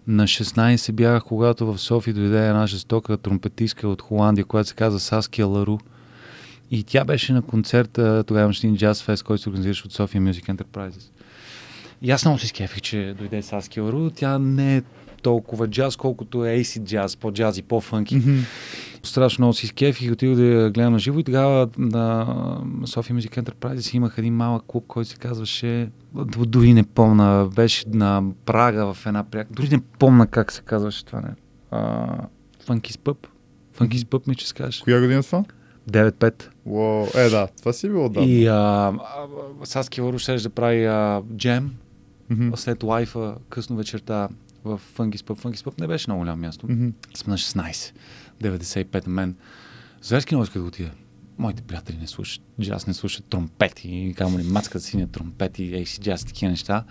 На 16 бях, когато в София дойде една жестока тромпетистка от Холандия, която се казва Саския Лару. И тя беше на концерта, тогава имаше един джаз фест, който се организираше от София Music Enterprises. И аз много се скефих, че дойде Саския Лару. Тя не е толкова джаз, колкото е AC джаз, по-джази, по-фънки. Страшно много си скефих и отидох да я гледам на живо и тогава на София Music Enterprise имах един малък клуб, който се казваше дори не помна, беше на Прага в една пряка, дори не помна как се казваше това не. Funky's Pub. Funky's Pub ми че се казваш. Коя година е това? 9-5. Уау, е да, това си било да. И а, Саски Вару ще да прави а, джем Мгм. след лайфа, късно вечерта в Funky's Pub. Funky's Pub не беше много голямо място. Мгм. съм на 16, 95 на мен. Зверски много исках да отида. Моите приятели не слушат джаз, не слушат тромпети, камо ли мацкат синя тромпети, AC джаз, такива неща.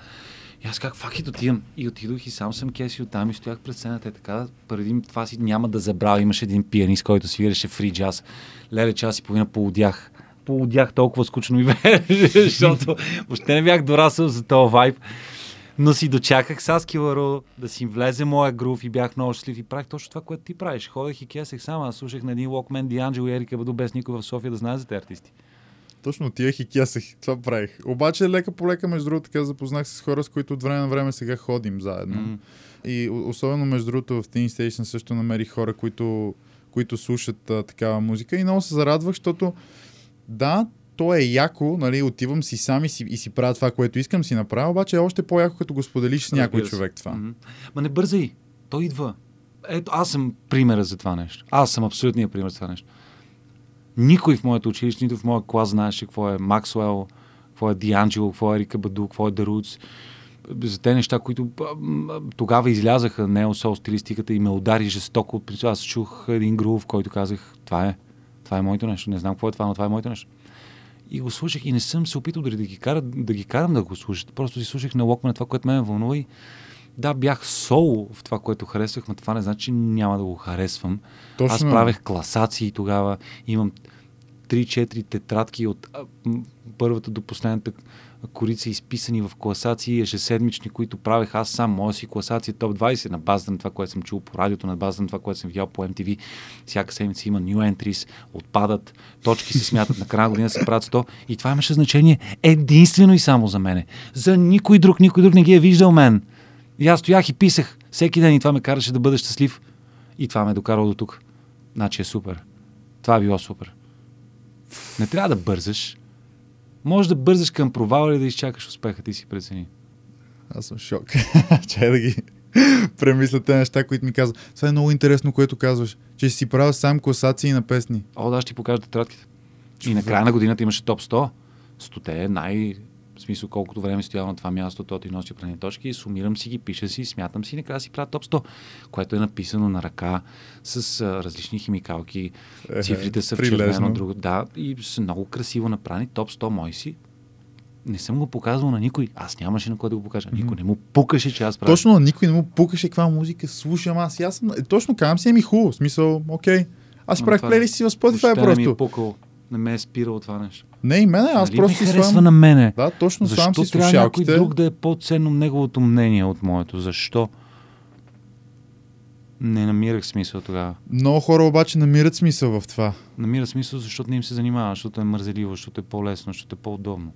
И аз как фак и да отидам. И отидох и сам съм кеси оттам и стоях пред сцената. И така, преди това си няма да забравя. Имаше един пианист, който свиреше фри джаз. Леле час и половина полудях. Полудях толкова скучно беше, защото въобще не бях дорасъл за този вайб. Но си дочаках Саски Ларо да си влезе моя грув и бях много щастлив и правих точно това, което ти правиш. Ходех и кесех сама, слушах на един Walkman Дианджело и Ерика Баду без никой в София да знае за тези артисти. Точно отивах и кясах. Това правих. Обаче лека по лека, между другото, така запознах се с хора, с които от време на време сега ходим заедно. М. И особено между другото в Teen Station също намерих хора, които, които слушат а, такава музика и много се зарадвах, защото да, то е яко, нали, отивам си сам и си, и си правя това, което искам си направя, обаче е още по-яко, като го споделиш с някой човек това. Мгм. Ма не бързай, той идва. Ето, аз съм примера за това нещо. Аз съм абсолютният пример за това нещо. Никой в моето училище, нито в моя клас знаеше какво е Максуел, какво е Дианджело, какво е Ерика Баду, какво е Даруц. За те неща, които тогава излязаха неосол стилистиката и ме удари жестоко. Аз чух един грув, който казах, това е, това е моето нещо. Не знам какво е това, но това е моето нещо. И го слушах и не съм се опитал дори да ги, кара, да ги карам да го слушат. Просто си слушах на Walkman това, което ме вълнува и да, бях соло в това, което харесвах, но това не значи, че няма да го харесвам. Точно. Аз правех класации тогава. Имам 3-4 тетрадки от първата до последната корица, изписани в класации ежеседмични, които правех аз сам. Моя си класация топ 20 на базата на това, което съм чул по радиото, на базата на това, което съм видял по MTV. Всяка седмица има new entries, отпадат, точки се смятат, на края на година се правят 100. И това имаше значение единствено и само за мене. За никой друг, никой друг не ги е виждал мен. И аз стоях и писах всеки ден и това ме караше да бъда щастлив. И това ме е докарало до тук. Значи е супер. Това е било супер. Не трябва да бързаш. Може да бързаш към провала или да изчакаш успеха ти си прецени. Аз съм шок. Чай да ги премисля те неща, които ми казват. Това е много интересно, което казваш, че си правил сам класации на песни. О, да, ще ти покажа тетрадките. И на края на годината имаше топ 100. Стоте е най... Смисъл, колкото време стоял на това място, то ти носи прани точки, сумирам си ги, пиша си, смятам си и накрая си правя топ 100, което е написано на ръка с а, различни химикалки. Е, Цифрите са в червено, друго. Да, и са много красиво направени. Топ 100 мои си. Не съм го показвал на никой. Аз нямаше на кой да го покажа. Никой не му пукаше, че аз правя. Точно на никой не му пукаше каква музика слушам аз. Аз съм, е, точно казвам си, еми хубаво. В смисъл, окей. Аз правих плейлисти в Spotify не ми е просто. пукало. Не ме е спирало това нещо. Не и мене, аз нали просто ме харесва слам... на мене. Да, точно Защо сам си трябва някой слушалките. друг да е по-ценно неговото мнение от моето? Защо? Не намирах смисъл тогава. Много хора обаче намират смисъл в това. Намира смисъл, защото не им се занимава, защото е мързеливо, защото е по-лесно, защото е по-удобно.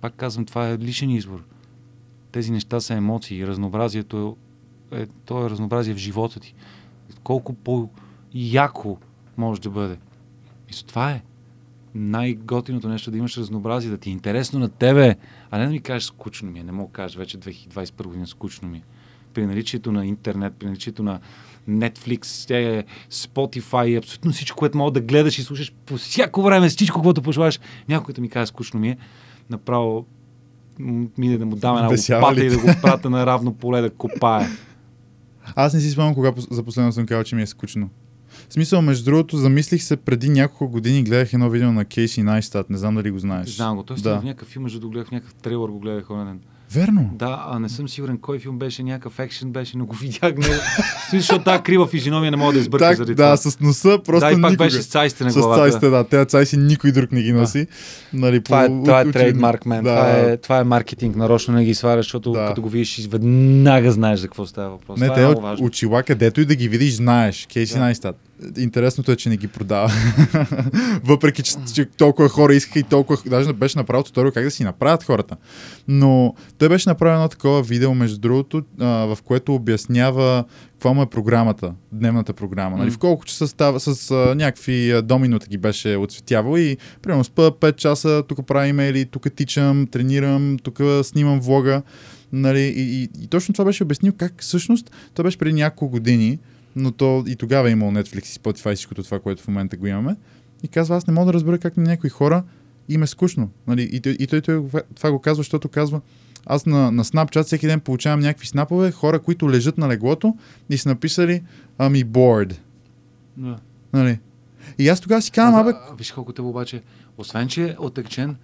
Пак казвам, това е личен избор. Тези неща са емоции разнообразието е, е, то е разнообразие в живота ти. Колко по-яко може да бъде. И това е най-готиното нещо да имаш разнообразие, да ти е интересно на тебе, а не да ми кажеш скучно ми е. Не мога да кажеш вече 2021 година скучно ми е. При наличието на интернет, при наличието на Netflix, е, Spotify, абсолютно всичко, което мога да гледаш и слушаш по всяко време, всичко, което пожелаеш, някой да ми каже скучно ми е, направо мине да му дам една лопата и да го пратя на равно поле да копае. Аз не си спомням кога за последно съм казал, че ми е скучно. В смисъл, между другото, замислих се преди няколко години, гледах едно видео на Кейси Найстат, не знам дали го знаеш. Знам го. Той да. да. в някакъв филм, между другото, гледах някакъв трейлър, го гледах онен. Верно. Да, а не съм сигурен кой филм беше, някакъв екшен беше, но го видях смисъл, защото тази крива физиономия не мога да избърка Так, заради да, това. с носа просто да, и пак никога. беше с цайсите на С главата. цайсите, да. Те цайси никой друг не ги носи. Нали, Това е, по- това е трейдмарк, мен. Да. Това, е, това е маркетинг. Нарочно не ги сваляш, защото Да. като го видиш, веднага знаеш за какво става въпрос. Не, това те е от важно. очила, където и да ги видиш, знаеш. Кейси Да. Найстат. Интересното е, че не ги продава. Въпреки, че, че толкова хора искаха и толкова... Даже беше направил туториал как да си направят хората. Но той беше направил едно такова видео, между другото, а, в което обяснява каква му е програмата, дневната програма. Нали? В колко часа става с а, някакви а, доминота ги беше отсветявал и примерно спа 5 часа, тук правя имейли, тук тичам, тренирам, тук снимам влога. Нали? И, и, и точно това беше обяснил как всъщност, това беше преди няколко години, но то и тогава е имал Netflix и Spotify и всичкото това, което в момента го имаме. И казва, аз не мога да разбера как на някои хора им е скучно. Нали? И, той, и той, той това го казва, защото казва, аз на, на Snapchat всеки ден получавам някакви снапове, хора, които лежат на леглото и са написали ами bored. Да. Нали? И аз тогава си казвам, абе, Виж колко те обаче, освен че е отекчен,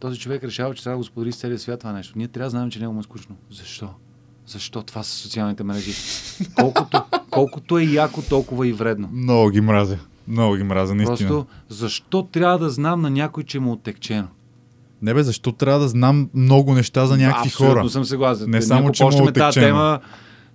този човек решава, че трябва да го сподели с целия свят това нещо. Ние трябва да знаем, че него му е скучно. Защо? Защо това са социалните мрежи? Колкото, колкото е яко, толкова и вредно. много ги мразя. Много ги мразя, наистина. Просто защо трябва да знам на някой, че му е отекчено? Не бе, защо трябва да знам много неща за някакви Абсолютно хора? съм съгласен. Не само, че му е тази тема,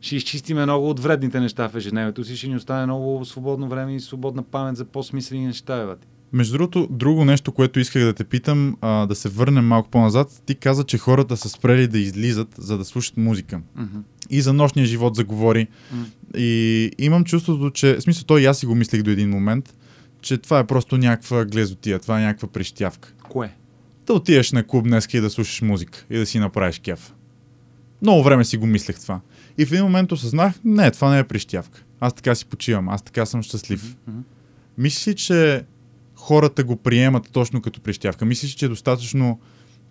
ще изчистиме много от вредните неща в ежедневието си, ще ни остане много свободно време и свободна памет за по-смислени неща. Бе. Между другото, друго нещо, което исках да те питам, а, да се върнем малко по-назад. Ти каза, че хората са спрели да излизат, за да слушат музика. Мгм. И за нощния живот заговори. М. И имам чувството, че... В смисъл, той и аз си го мислех до един момент, че това е просто някаква глезотия, това е някаква прищявка. Кое? Да отидеш на клуб днес и да слушаш музика и да си направиш кеф. Много време си го мислех това. И в един момент осъзнах, не, това не е прищявка. Аз така си почивам, аз така съм щастлив. Мгм. Мислиш ли, че хората го приемат точно като прищявка? Мислиш ли, че достатъчно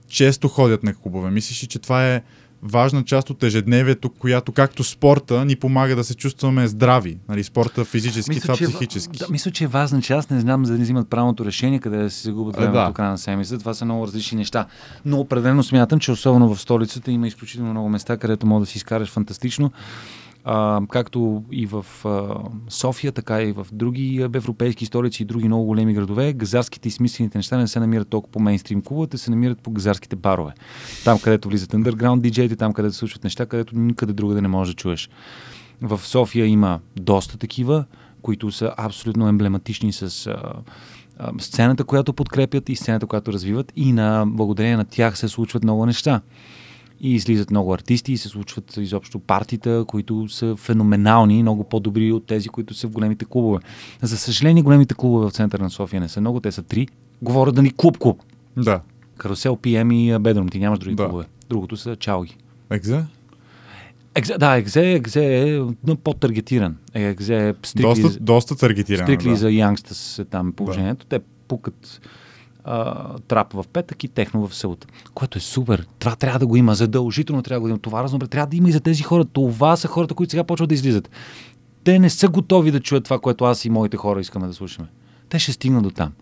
често ходят на клубове? Мислиш ли, че това е важна част от ежедневието, която както спорта ни помага да се чувстваме здрави? Нали, спорта физически, това че, е психически. Да, мисля, че е важна част. Не знам за да не взимат правилното решение, къде да се загубят А, времето да. края на седмица. Това са много различни неща. Но определено смятам, че особено в столицата има изключително много места, където може да си изкараш фантастично. А, както и в а, София, така и в други европейски столици и други много големи градове, газарските и смислените неща не се намират толкова по мейнстрим клубовете, се намират по газарските барове. Там, където влизат underground диджеите, там, където се случват неща, където никъде другаде не можеш да чуеш. В София има доста такива, които са абсолютно емблематични с а, сцената, която подкрепят и сцената, която развиват и на благодарение на тях се случват много неща. И излизат много артисти и се случват изобщо партита, които са феноменални много по-добри от тези, които са в големите клубове. За съжаление, големите клубове в центъра на София не са много, те са три. Говоря да ни клуб-клуб. Да. Карусел, PM и Бедрум. Ти нямаш други Да. клубове. другото са чалги. Екзе? Екзе, да, екзе, екзе е по-таргетиран. Екзе е стрикли, Доста, доста таргетирано. стрикли да. за янгстас е там положението. Те пукат трап в петък и техно в селата. Което е супер. Това трябва да го има. Задължително трябва да го има. Това разно трябва да има и за тези хора. Това са хората, които сега почват да излизат. Те не са готови да чуят това, което аз и моите хора искаме да слушаме. Те ще стигнат до там.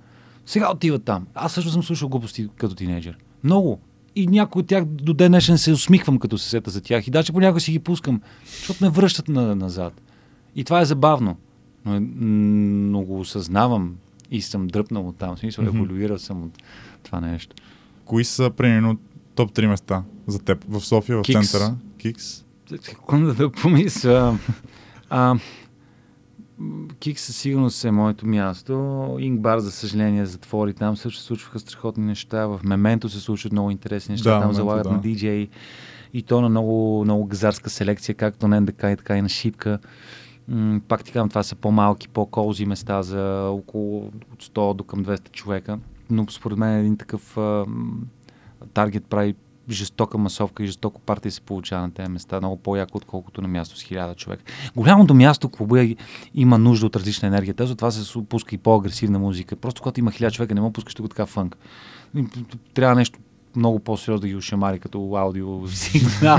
Сега отиват там. Аз също съм слушал глупости като тинейджър. Много. И някои от тях до ден днешен се усмихвам, като се сета за тях. И даже понякога си ги пускам, защото ме връщат на, назад. И това е забавно. Но, е- но го осъзнавам и съм дръпнал от там. В смисъл, Мгм. еволюирал съм от това нещо. Кои са, примерно, топ 3 места за теб в София, в Кикс. центъра? Кикс. Секунда да помисля. А, м, Кик със сигурност е моето място. Ингбар, за съжаление, затвори. Там също се случваха страхотни неща. В Мементо се случват много интересни неща. Да, там залагат да. на диджей. И то на много, много газарска селекция, както на НДК и така и на Шипка. Пак ти казвам, това са по-малки, по-колзи места за около от 100 до към 200 човека. Но според мен един такъв таргет прави жестока масовка и жестоко партия се получава на тези места, много по-яко, отколкото на място с хиляда човек. Голямото място, клуба има нужда от различна енергия. Те затова се пуска и по-агресивна музика. Просто когато има хиляда човека, не мога пускаш тук така фънк. Трябва нещо много по-сериозно да ги ушамари като аудио сигнал.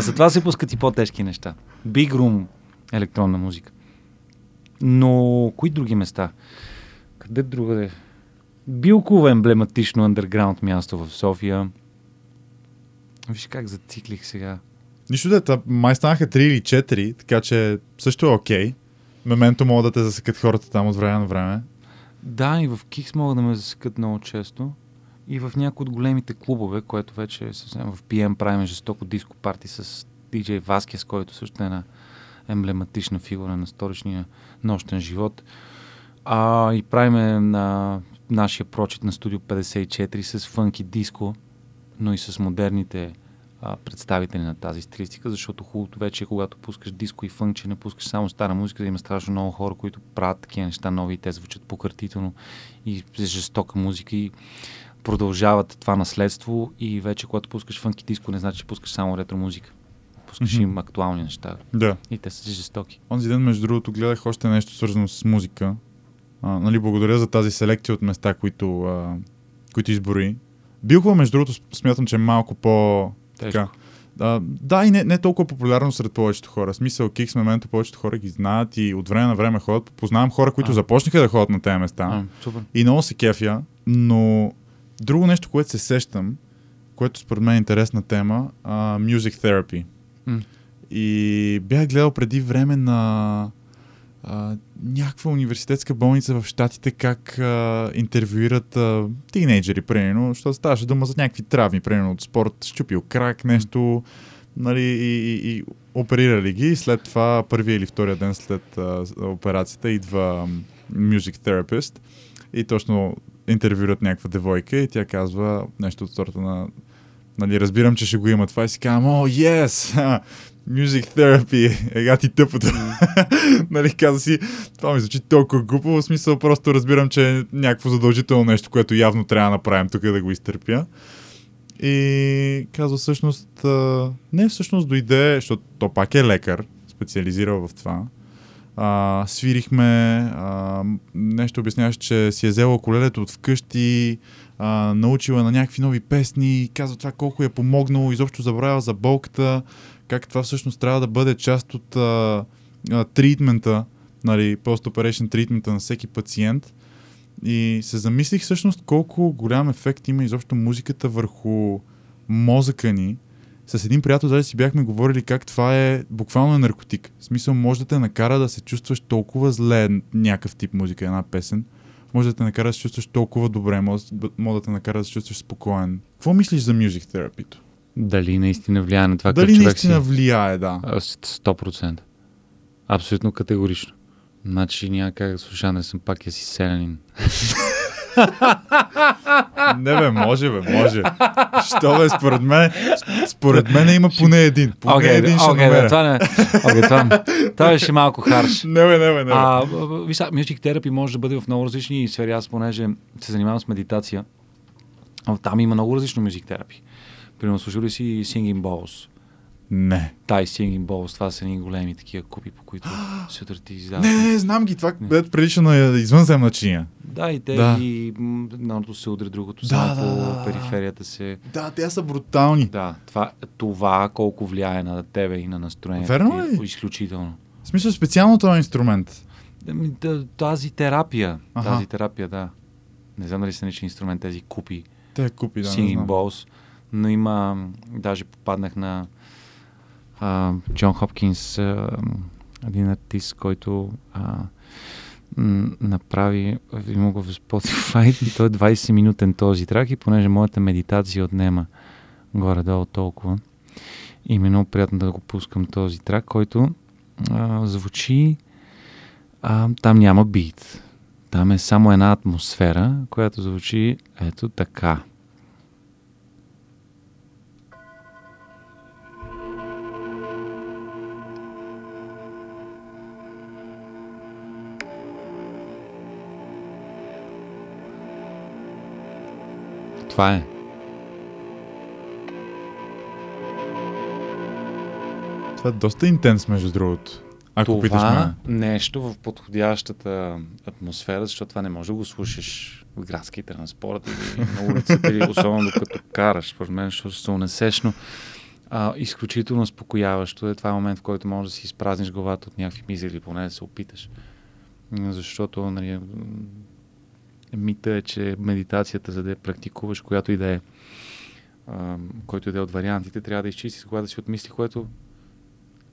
Затова се пускат и по-тежки неща. Big Room електронна музика. Но кои други места? Къде другаде? Билково емблематично андерграунд място в София. Виж как зациклих сега. Нищо да е, май станаха 3 или 4, така че също е окей. Мементо могат да те засекат хората там от време на време. Да, и в Кикс могат да ме засекат много често. И в някои от големите клубове, което вече е съвсем в PM правим жестоко диско парти с DJ Васкес, който също е една емблематична фигура на сторичния нощен живот. А, и правиме на нашия прочит на студио 54 с фънки диско, но и с модерните а, представители на тази стилистика, защото хубавото вече е, когато пускаш диско и фънк, че не пускаш само стара музика, да има страшно много хора, които правят такива неща нови и те звучат пократително и жестока музика и продължават това наследство и вече когато пускаш фънки диско, не значи, че пускаш само ретро музика. Пускаш Мгм. им актуални неща Да. и те са жестоки. Онзи ден, между другото, гледах още нещо свързано с музика. А, нали, благодаря за тази селекция от места, които, а, които изброи. Билхова, между другото, с- смятам, че е малко по... Тежко. Така. А, да, и не, не толкова популярно сред повечето хора. Смисъл, Кикс, момента повечето хора ги знаят и от време на време ходят. Познавам хора, които А. започнаха да ходят на тези места. А, супер. И много се кефя, но друго нещо, което се сещам, което според мен е интересна тема, а, Music Therapy. И бях гледал преди време на а, някаква университетска болница в Штатите как а, интервюират а, тинейджери, примерно, защото ставаше дума за някакви травми, примерно от спорт, щупил крак, нещо, нали, и, и, и оперирали ги. След това, първия или втория ден след а, операцията, идва music therapist и точно интервюрат някаква девойка и тя казва нещо от сорта на Нали, разбирам, че ще го има това и си казвам, о, yes, ха, music therapy, ега ти тъпото. нали, каза си, това ми звучи толкова глупо, в смисъл просто разбирам, че е някакво задължително нещо, което явно трябва да направим тук да го изтърпя. И казва всъщност, а, не всъщност дойде, защото то пак е лекар, специализирал в това. А, свирихме, а, нещо обясняваш, че си е взела колелето от вкъщи, а, научила на някакви нови песни, казва това колко е помогнало, изобщо забравя за болката, как това всъщност трябва да бъде част от а, а, тритмента, нали, post-operation тритмента на всеки пациент. И се замислих всъщност колко голям ефект има изобщо музиката върху мозъка ни. С един приятел даже си бяхме говорили как това е буквално наркотик. В смисъл може да те накара да се чувстваш толкова зле някакъв тип музика, една песен. Може да те накара да се чувстваш толкова добре, може, може да те накара да се чувстваш спокоен. Какво мислиш за music therapy? Дали наистина влияе на това Дали наистина си? влияе, да. А, с- 100%. Абсолютно категорично. Значи няма как да слуша, не съм пак я си селянин. Не бе, може бе, може. Що бе, според мен, според мен има поне един. Поне Окей, един ще окей, намеря. да, това не. Окей, това, това беше малко харш. Не бе, не бе, не бе. А, виж, Music Therapy може да бъде в много различни сфери. Аз, понеже се занимавам с медитация, там има много различно Music Therapy. Примерно, слушал ли си Singing Balls? Не. Тай Singing Balls, това са едни големи такива купи, по които сутър ти издават. Не, не, знам ги. Това бе прилича на извънземна чиния. Да, и те Да. и едното се удря, другото Да, само да, по да. периферията се... Да, те са брутални. Да, това, това колко влияе на тебе и на настроението. Верно е ли? Изключително. В смисъл специално този инструмент. Ами, Тази терапия, Аха. тази терапия, да. Не знам дали се нарича инструмент, тези купи, Те купи, да. не Singing. Balls, но има, даже попаднах на а, Джон Хопкинс, а, един артист, който а, направи, има го в Spotify и той е 20 минутен този трак и понеже моята медитация отнема горе-долу толкова, и ми е много приятно да го пускам този трак, който а, звучи а, там няма бит. Там е само една атмосфера, която звучи ето така. Това е. Това е доста интенс, между другото. Ако питаш това ме. нещо в подходящата атмосфера, защото това не може да го слушаш в градски транспорт или на улицата, или особено докато караш, според мен, защото се унесеш, но а, изключително успокояващо е. Това е момент, в който можеш да си изпразниш главата от някакви мисли или поне да се опиташ. Защото нали, мита е, че медитацията, за да я практикуваш, която и да е, а, който и да е от вариантите, трябва да изчистиш главата си от мисли, което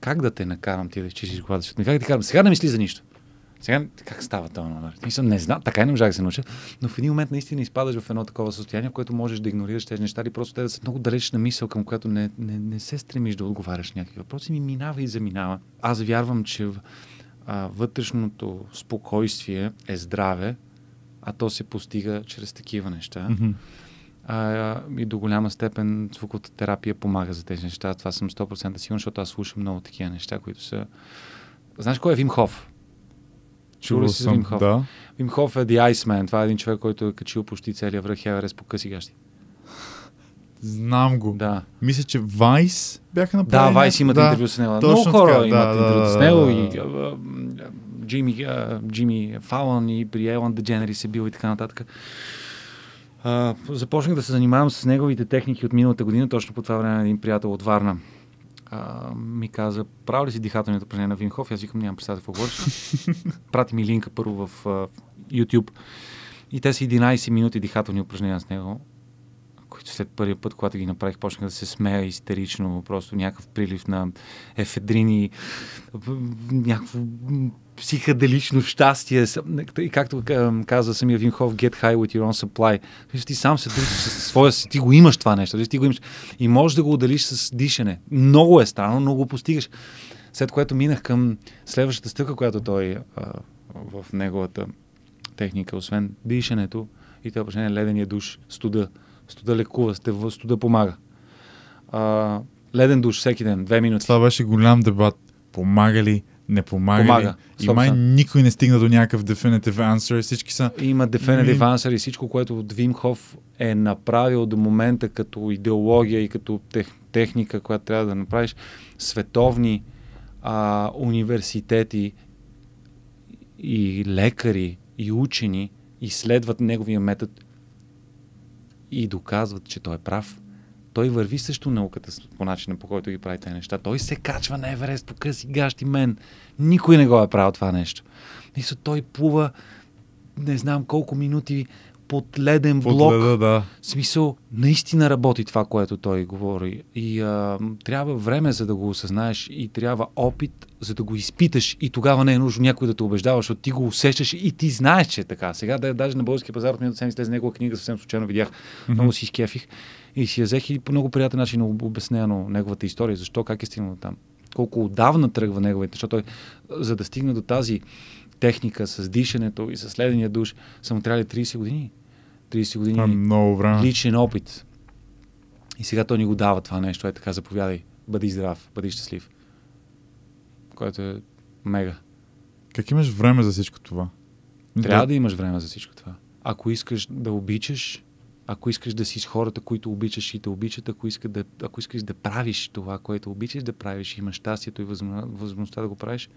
как да те накарам ти да изчистиш главата си? от мисли? Как да ти карам? Сега не мисли за нищо. Сега как става този номер? Мисля, не знам, така и не можах да се науча, но в един момент наистина изпадаш в едно такова състояние, в което можеш да игнорираш тези неща или просто те да са много далеч на мисъл, към която не, не, не се стремиш да отговаряш някакви въпроси, ми минава и заминава. Аз вярвам, че а, вътрешното спокойствие е здраве, а то се постига чрез такива неща. Мгм. А, и до голяма степен звуковата терапия помага за тези неща. Това съм 100% сигурен, защото аз слушам много такива неща, които са... Знаеш кой е Вим Хоф? Чувал ли си за Вим Хоф? Да. Вим Хоф е The Iceman. Това е един човек, който е качил почти целия връх Еверест по къси гащи. Знам го. Да. Мисля, че Вайс бяха Да, направили. Вайс имат да. интервю с него. точно Много хора така, имат да, интервю да, с да, него да, и да. Джимми, а, Джимми Фалън и при Елан Дедженери се бил и така нататък. А, започнах да се занимавам с неговите техники от миналата година, точно по това време един приятел от Варна а, ми каза, правил ли си дихателните упражнения на? И Аз викам, нямам представа какво говориш. Прати ми линка първо в а, YouTube. И те са 11 минути дихателни упражнения с него, след първия път, когато ги направих, почнах да се смея истерично, просто някакъв прилив на ефедрини, някакво м, психоделично щастие. И както ка- каза самия Вим Хоф, get high with your own supply. Ти сам се дружиш с своя си, ти го имаш това нещо, нали? ти го имаш. И можеш да го отделиш с дишане. Много е странно, но го постигаш. След което минах към следващата стъпка, която той в неговата техника, освен дишането и това упражнение ледения душ, студа. Студа лекува, студа помага. А, леден душ всеки ден, две минути. Това беше голям дебат. Помага ли? Не помага, Помага, ли? И май 100%. никой не стигна до някакъв definitive answer. Всички са... Има definitive answer и всичко, което Вим Хоф е направил до момента като идеология и като тех, техника, която трябва да направиш, световни а, университети и лекари и учени изследват неговия метод и доказват, че той е прав. Той върви също науката по начина, по който ги прави тези неща. Той се качва на Еверест по къси гащи мен. Никой не го е правил това нещо. Мисля, той плува не знам колко минути под леден Под блок. леда, да. В смисъл, наистина работи това, което той говори. И а, трябва време, за да го осъзнаеш и трябва опит, за да го изпиташ. И тогава не е нужно някой да те убеждава, защото ти го усещаш и ти знаеш, че е така. Сега да, даже на българския пазар от миналата седмица слезе негова книга, съвсем случайно видях. Много си изкефих и си я взех и по много приятен начин об- обяснено неговата история, защо, как е стигнал там. Колко отдавна тръгва неговите, защото той, за да стигне до тази техника с дишането и с следения душ, са му трябвали 30 години. 30 години Това е много време. личен опит. И сега той ни го дава това нещо. Е така, заповядай. Бъди здрав, бъди щастлив. Което е мега. Как имаш време за всичко това? Трябва да имаш време за всичко това. Ако искаш да обичаш, Ако искаш да си с хората, които обичаш и те обичат, ако, иска да, ако искаш да правиш това, което обичаш да правиш, имаш щастието и възможността да го правиш,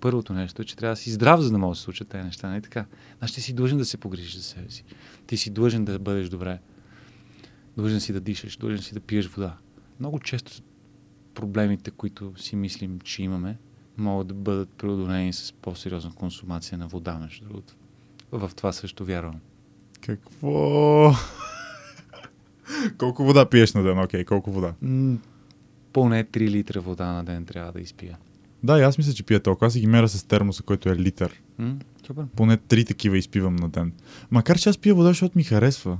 първото нещо е, че трябва да си здрав, за да може да се случат тези неща. Не така. Значи ти си длъжен да се погрижиш за себе си. Ти си длъжен да бъдеш добре. Длъжен си да дишаш, длъжен си да пиеш вода. Много често проблемите, които си мислим, че имаме, могат да бъдат преодолени с по-сериозна консумация на вода, между другото. В това също вярвам. Какво? колко вода пиеш на ден? Окей, okay, колко вода? Поне 3 литра вода на ден трябва да изпия. Да, и аз мисля, че пия толкова. Аз си ги меря с термоса, който е литър. М- супер. Поне три такива изпивам на ден. Макар че аз пия вода, защото ми харесва.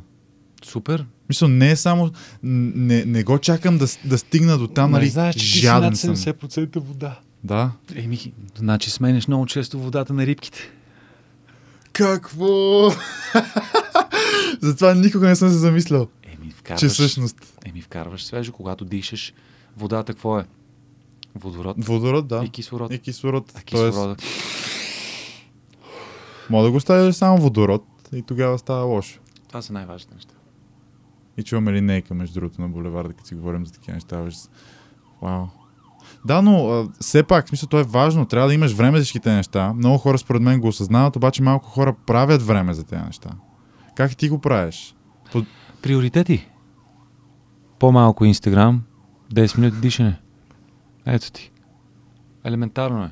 Супер. Мисля, не е само... Не, не го чакам да, да стигна до там, нали? знаеш, че жаден си съм. 70% вода. Да. Еми, значи сменяш много често водата на рибките. Какво? Затова никога не съм се замислял. Еми, вкарваш, Че всъщност. еми, вкарваш свежо, когато дишаш. Водата какво е? Водород. Водород, да. И кислород. И кислород. А Тоест, кислорода. мога да го оставиш само водород и тогава става лошо. Това са най-важните неща. И чуваме линейка, между другото, на булеварда, като си говорим за такива неща. ужас. Вау. Да, но а, все пак, в смисъл, то е важно. Трябва да имаш време за всичките неща. Много хора, според мен, го осъзнават, обаче малко хора правят време за тези неща. Как ти го правиш? По... Приоритети. По-малко Инстаграм, 10 минути дишане. Ето ти. Елементарно е.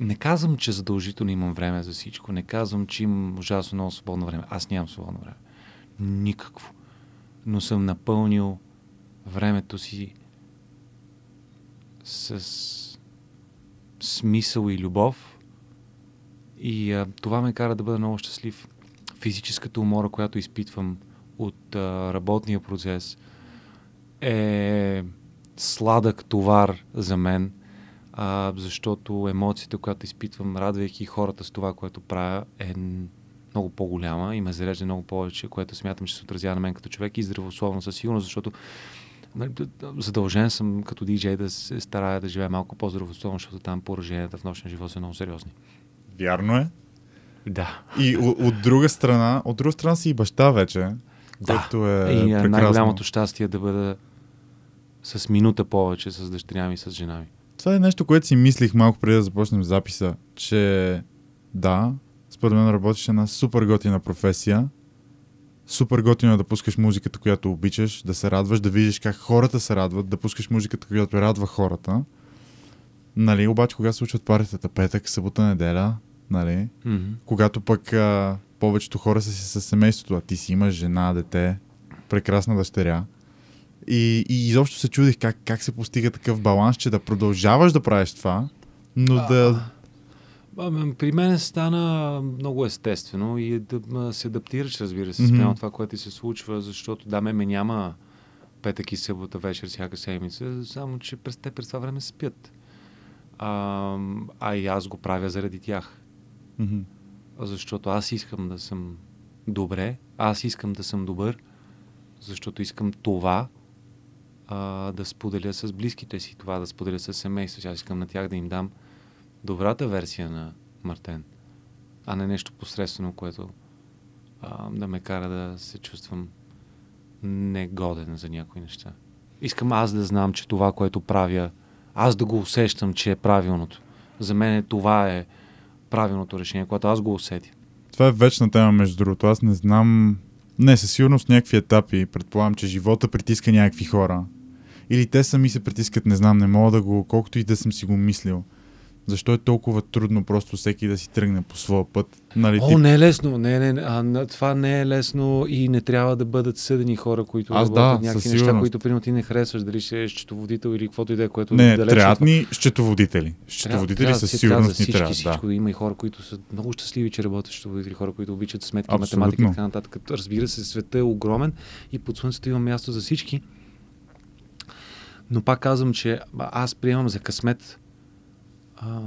Не казвам, че задължително имам време за всичко. Не казвам, че имам ужасно много свободно време. Аз нямам свободно време. Никакво. Но съм напълнил времето си с смисъл и любов. И а, това ме кара да бъда много щастлив. Физическата умора, която изпитвам от а, работния процес, е сладък товар за мен, а, защото емоцията, която изпитвам, радвайки хората с това, което правя, е много по-голяма и ме зарежда много повече, което смятам, че се отразява на мен като човек и здравословно със сигурност, защото нали, задължен съм като диджей да се старая да живея малко по-здравословно, защото там пораженията в нощния живот са много сериозни. Вярно е. Да. И от, друга страна, от друга страна си и баща вече, Да. което е и прекрасно. най-голямото щастие е да бъда с минута повече с дъщеря ми и с жена ми. Това е нещо, което си мислих малко преди да започнем записа, че да, според мен работиш една супер готина професия. Супер готино е да пускаш музиката, която обичаш, да се радваш, да видиш как хората се радват, да пускаш музиката, която радва хората. Нали, обаче кога се случват партията? Петък, събота, неделя, нали? Mm-hmm. Когато пък а, повечето хора са си със семейството, а ти си имаш жена, дете, прекрасна дъщеря. И, и изобщо се чудих как, как се постига такъв баланс, че да продължаваш да правиш това, но да... А, При мен стана много естествено и да се адаптираш, разбира се, Мгм. спрямо това, което ти се случва, защото да, ме, ме няма петък и събота вечер всяка седмица, само че през те през това време спят. А, а и аз го правя заради тях. Мгм. Защото аз искам да съм добре, аз искам да съм добър, защото искам това а, да споделя с близките си, това да споделя с семейството. Аз искам на тях да им дам добрата версия на Мартен, а не нещо посредствено, което а, да ме кара да се чувствам негоден за някои неща. Искам аз да знам, че това, което правя, аз да го усещам, че е правилното. За мен това е правилното решение, когато аз го усетя. Това е вечна тема, между другото. Аз не знам... Не, със сигурност някакви етапи. Предполагам, че живота притиска някакви хора. Или те сами се притискат, не знам, не мога да го... Колкото и да съм си го мислил. Защо е толкова трудно просто всеки да си тръгне по своя път? Нали, О, не е лесно. Не, не, а, това не е лесно и не трябва да бъдат съдени хора, които Аз да, някакви неща, сигурност. които примерно ти не харесваш, дали ще е счетоводител или каквото и да е, което не далеч трябват ни счетоводители. Счетоводители Трябва- със трябва- трябва сигурност ни всички, трябва. Всичко Да. има и хора, които са много щастливи, че работят счетоводители, хора, които обичат сметки, Абсолютно. математика и така нататък. Разбира се, света е огромен и под слънцето има място за всички. Но пак казвам, че аз приемам за късмет а,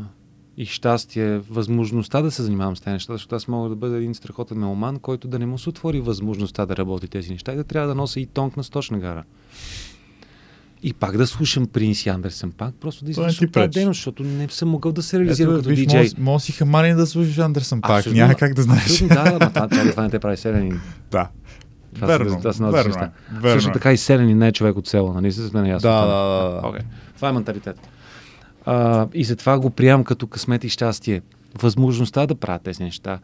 и щастие възможността да се занимавам с тези неща, защото аз мога да бъда един страхотен меломан, който да не му се отвори възможността да работи тези неща и да трябва да нося и тонк на сточна гара. И пак да слушам Принс Андерсен, пак просто да извършвам тази дейност, защото не съм могъл да се реализирам като виж, диджей. може си хамалин да слушаш Андерсън пак. Абсолютно. Няма как да знаеш. Абсолютно, да, ама това, това не те прави селянин. Да. Това Верно, са, това са верно, неща. е, верно Също е. така и селени не е човек от село, нали? С мен е ясно. Да, да, да. Okay. Това е менталитет. А, и затова го приемам като късмет и щастие. Възможността да правя тези неща.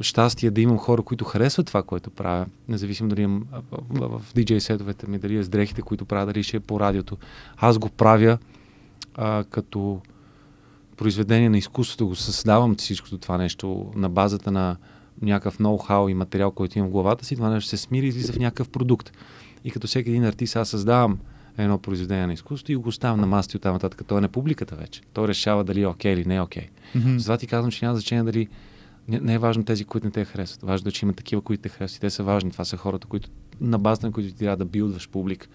Щастие да имам хора, които харесват това, което правя. Независимо дали имам в, в DJ сетовете ми, дали е с дрехите, които правя, дали ще е по радиото. Аз го правя а, като произведение на изкуството, го създавам всичкото това нещо на базата на някакъв ноу-хау и материал, който имам в главата си, това нещо се смири и излиза в някакъв продукт. И като всеки един артист, аз създавам едно произведение на изкуството и го оставям на масата и оттам нататък. Той е на публиката вече. Той решава дали е окей или не е окей. Мгм. Затова ти казвам, че няма значение дали не, не е важно тези, които не те харесват. Важно е, че има такива, които те харесват. И те са важни. Това са хората, които на базата на които ти трябва да билдваш публик.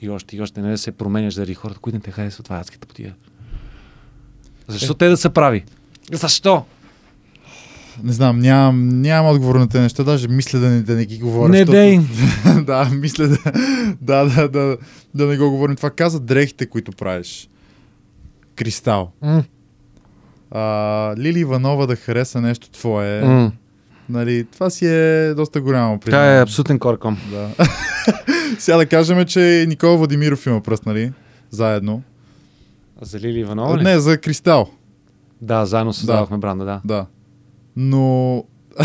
И още и още не да се променяш заради хората, които не те харесват. Това е адската потия. Защо те да са прави? Защо? Не знам, нямам, нямам отговор на тези неща, даже мисля да не, да не ги говоря. Не защото- дей! да, мисля да, да, да, да, да не го говорим. Това каза дрехите, които правиш. Кристал. М, А, Лили Иванова да хареса нещо твое. м. Нали, това си е доста голямо. Това е признавам. абсолютен корком. Да. Сега да кажем, че Никола Владимиров има пръст, нали? Заедно. За Лили Иванова ли? Не, за Кристал. Да, заедно създавахме бранда, да. Да. Но...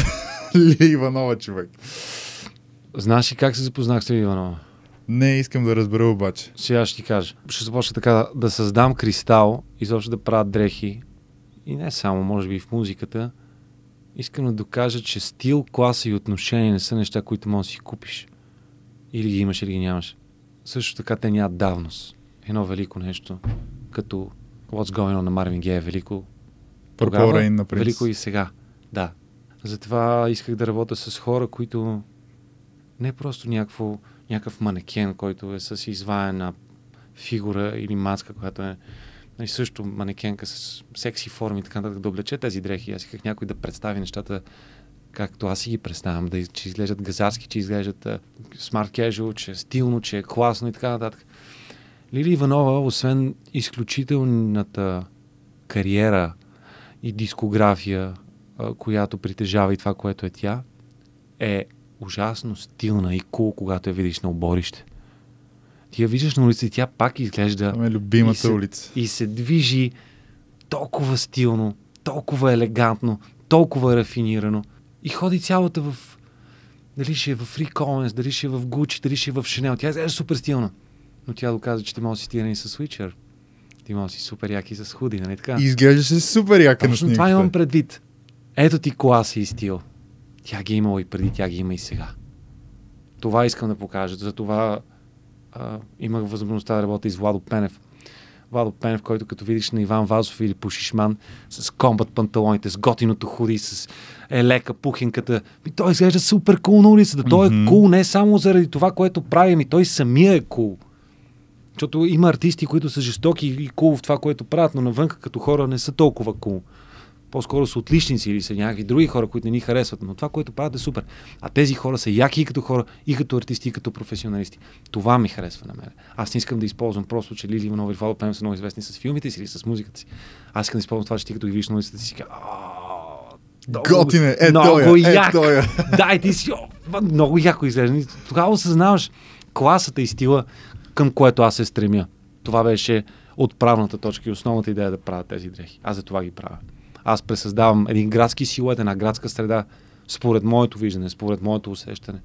Лили Иванова, човек. Знаеш ли как се запознах с Лили Иванова? Не искам да разбера обаче. Сега ще ти кажа. Ще започна така да, да създам кристал, изобщо да правя дрехи. И не само, може би и в музиката. Искам да докажа, че стил, класа и отношение не са неща, които можеш да си купиш. Или ги имаш, или ги нямаш. Също така те нямат давност. Едно велико нещо, като What's Going On на Марвин Гей е велико Purple Rain на велико и сега. Да. Затова исках да работя с хора, които не просто някакво, някакъв манекен, който е с изваяна фигура или маска, която е нали, също манекенка с секси форми и така нататък, да облече тези дрехи. Аз исках някой да представи нещата както аз си ги представям, да, че изглеждат газарски, че изглеждат смарт casual, че е стилно, че е класно и така нататък. Лили Иванова, освен изключителната кариера и дискография, която притежава и това, което е тя, е ужасно стилна и кул, когато я видиш на оборище. Ти я виждаш на улица и тя пак изглежда Това е и любимата се- улица. и се движи толкова стилно, толкова елегантно, толкова рафинирано и ходи цялата в дали ще е в Free Collins, дали ще е в Gucci, дали ще е в Chanel. Тя е супер стилна. Но тя доказа, че ти може да си и с Switcher. Ти може да си супер яки с худи, нали така? И изглеждаше супер яка на Точно това имам снимката. предвид. Ето ти класа и стил. Тя ги е имала и преди, тя ги има и сега. Това искам да покажа. Затова а, имах възможността да работя и с Владо Пенев. Владо Пенев, който като видиш на Иван Вазов или Пушишман с комбат панталоните, с готиното худи, с елека, пухинката. Ми, той изглежда супер кул на улицата. Той е кул не само заради това, което прави, ми той самия е кул. Защото има артисти, които са жестоки и кул в това, което правят, но навънка като хора не са толкова кул. По-скоро са отличници или са някакви други хора, които не ни харесват, но това, което правят е супер. А тези хора са яки и като хора, и като артисти, и като професионалисти. Това ми харесва на мен. Аз не искам да използвам просто, че Лили Иванова и Вало Пенев са много известни с филмите си или с музиката си. Аз искам да използвам това, че ти като ги видиш на улицата си кажа, «А, много- Готине, е много тоя, е як. тоя. Да, и ти си, много яко изглежда. Тогава осъзнаваш класата и стила, към което аз се стремя. Това беше отправната точка и основната идея да правя тези дрехи. Аз за това ги правя. Аз пресъздавам един градски силует, една градска среда, според моето виждане, според моето усещане.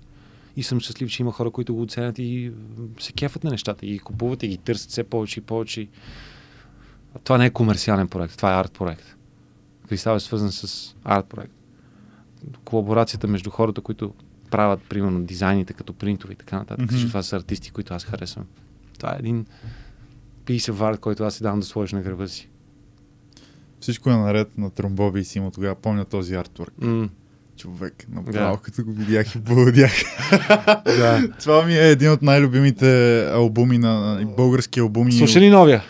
И съм щастлив, че има хора, които го оценят и се кефат на нещата, и ги купуват и ги търсят все повече и повече. Това не е комерциален проект, това е арт проект. Кристал е свързан с арт проект. Колаборацията между хората, които правят, примерно, дизайните като принтове и така нататък. Mm-hmm. Това са артисти, които аз харесвам. Това е един of art, който аз си давам да сложиш на гърба си. Всичко е наред на Тромбоби и Симо. Тогава помня този артворк. М, Човек, направо Да. като го видях и бълдях. да. Това ми е един от най-любимите албуми на български албуми. Слуша ли новия?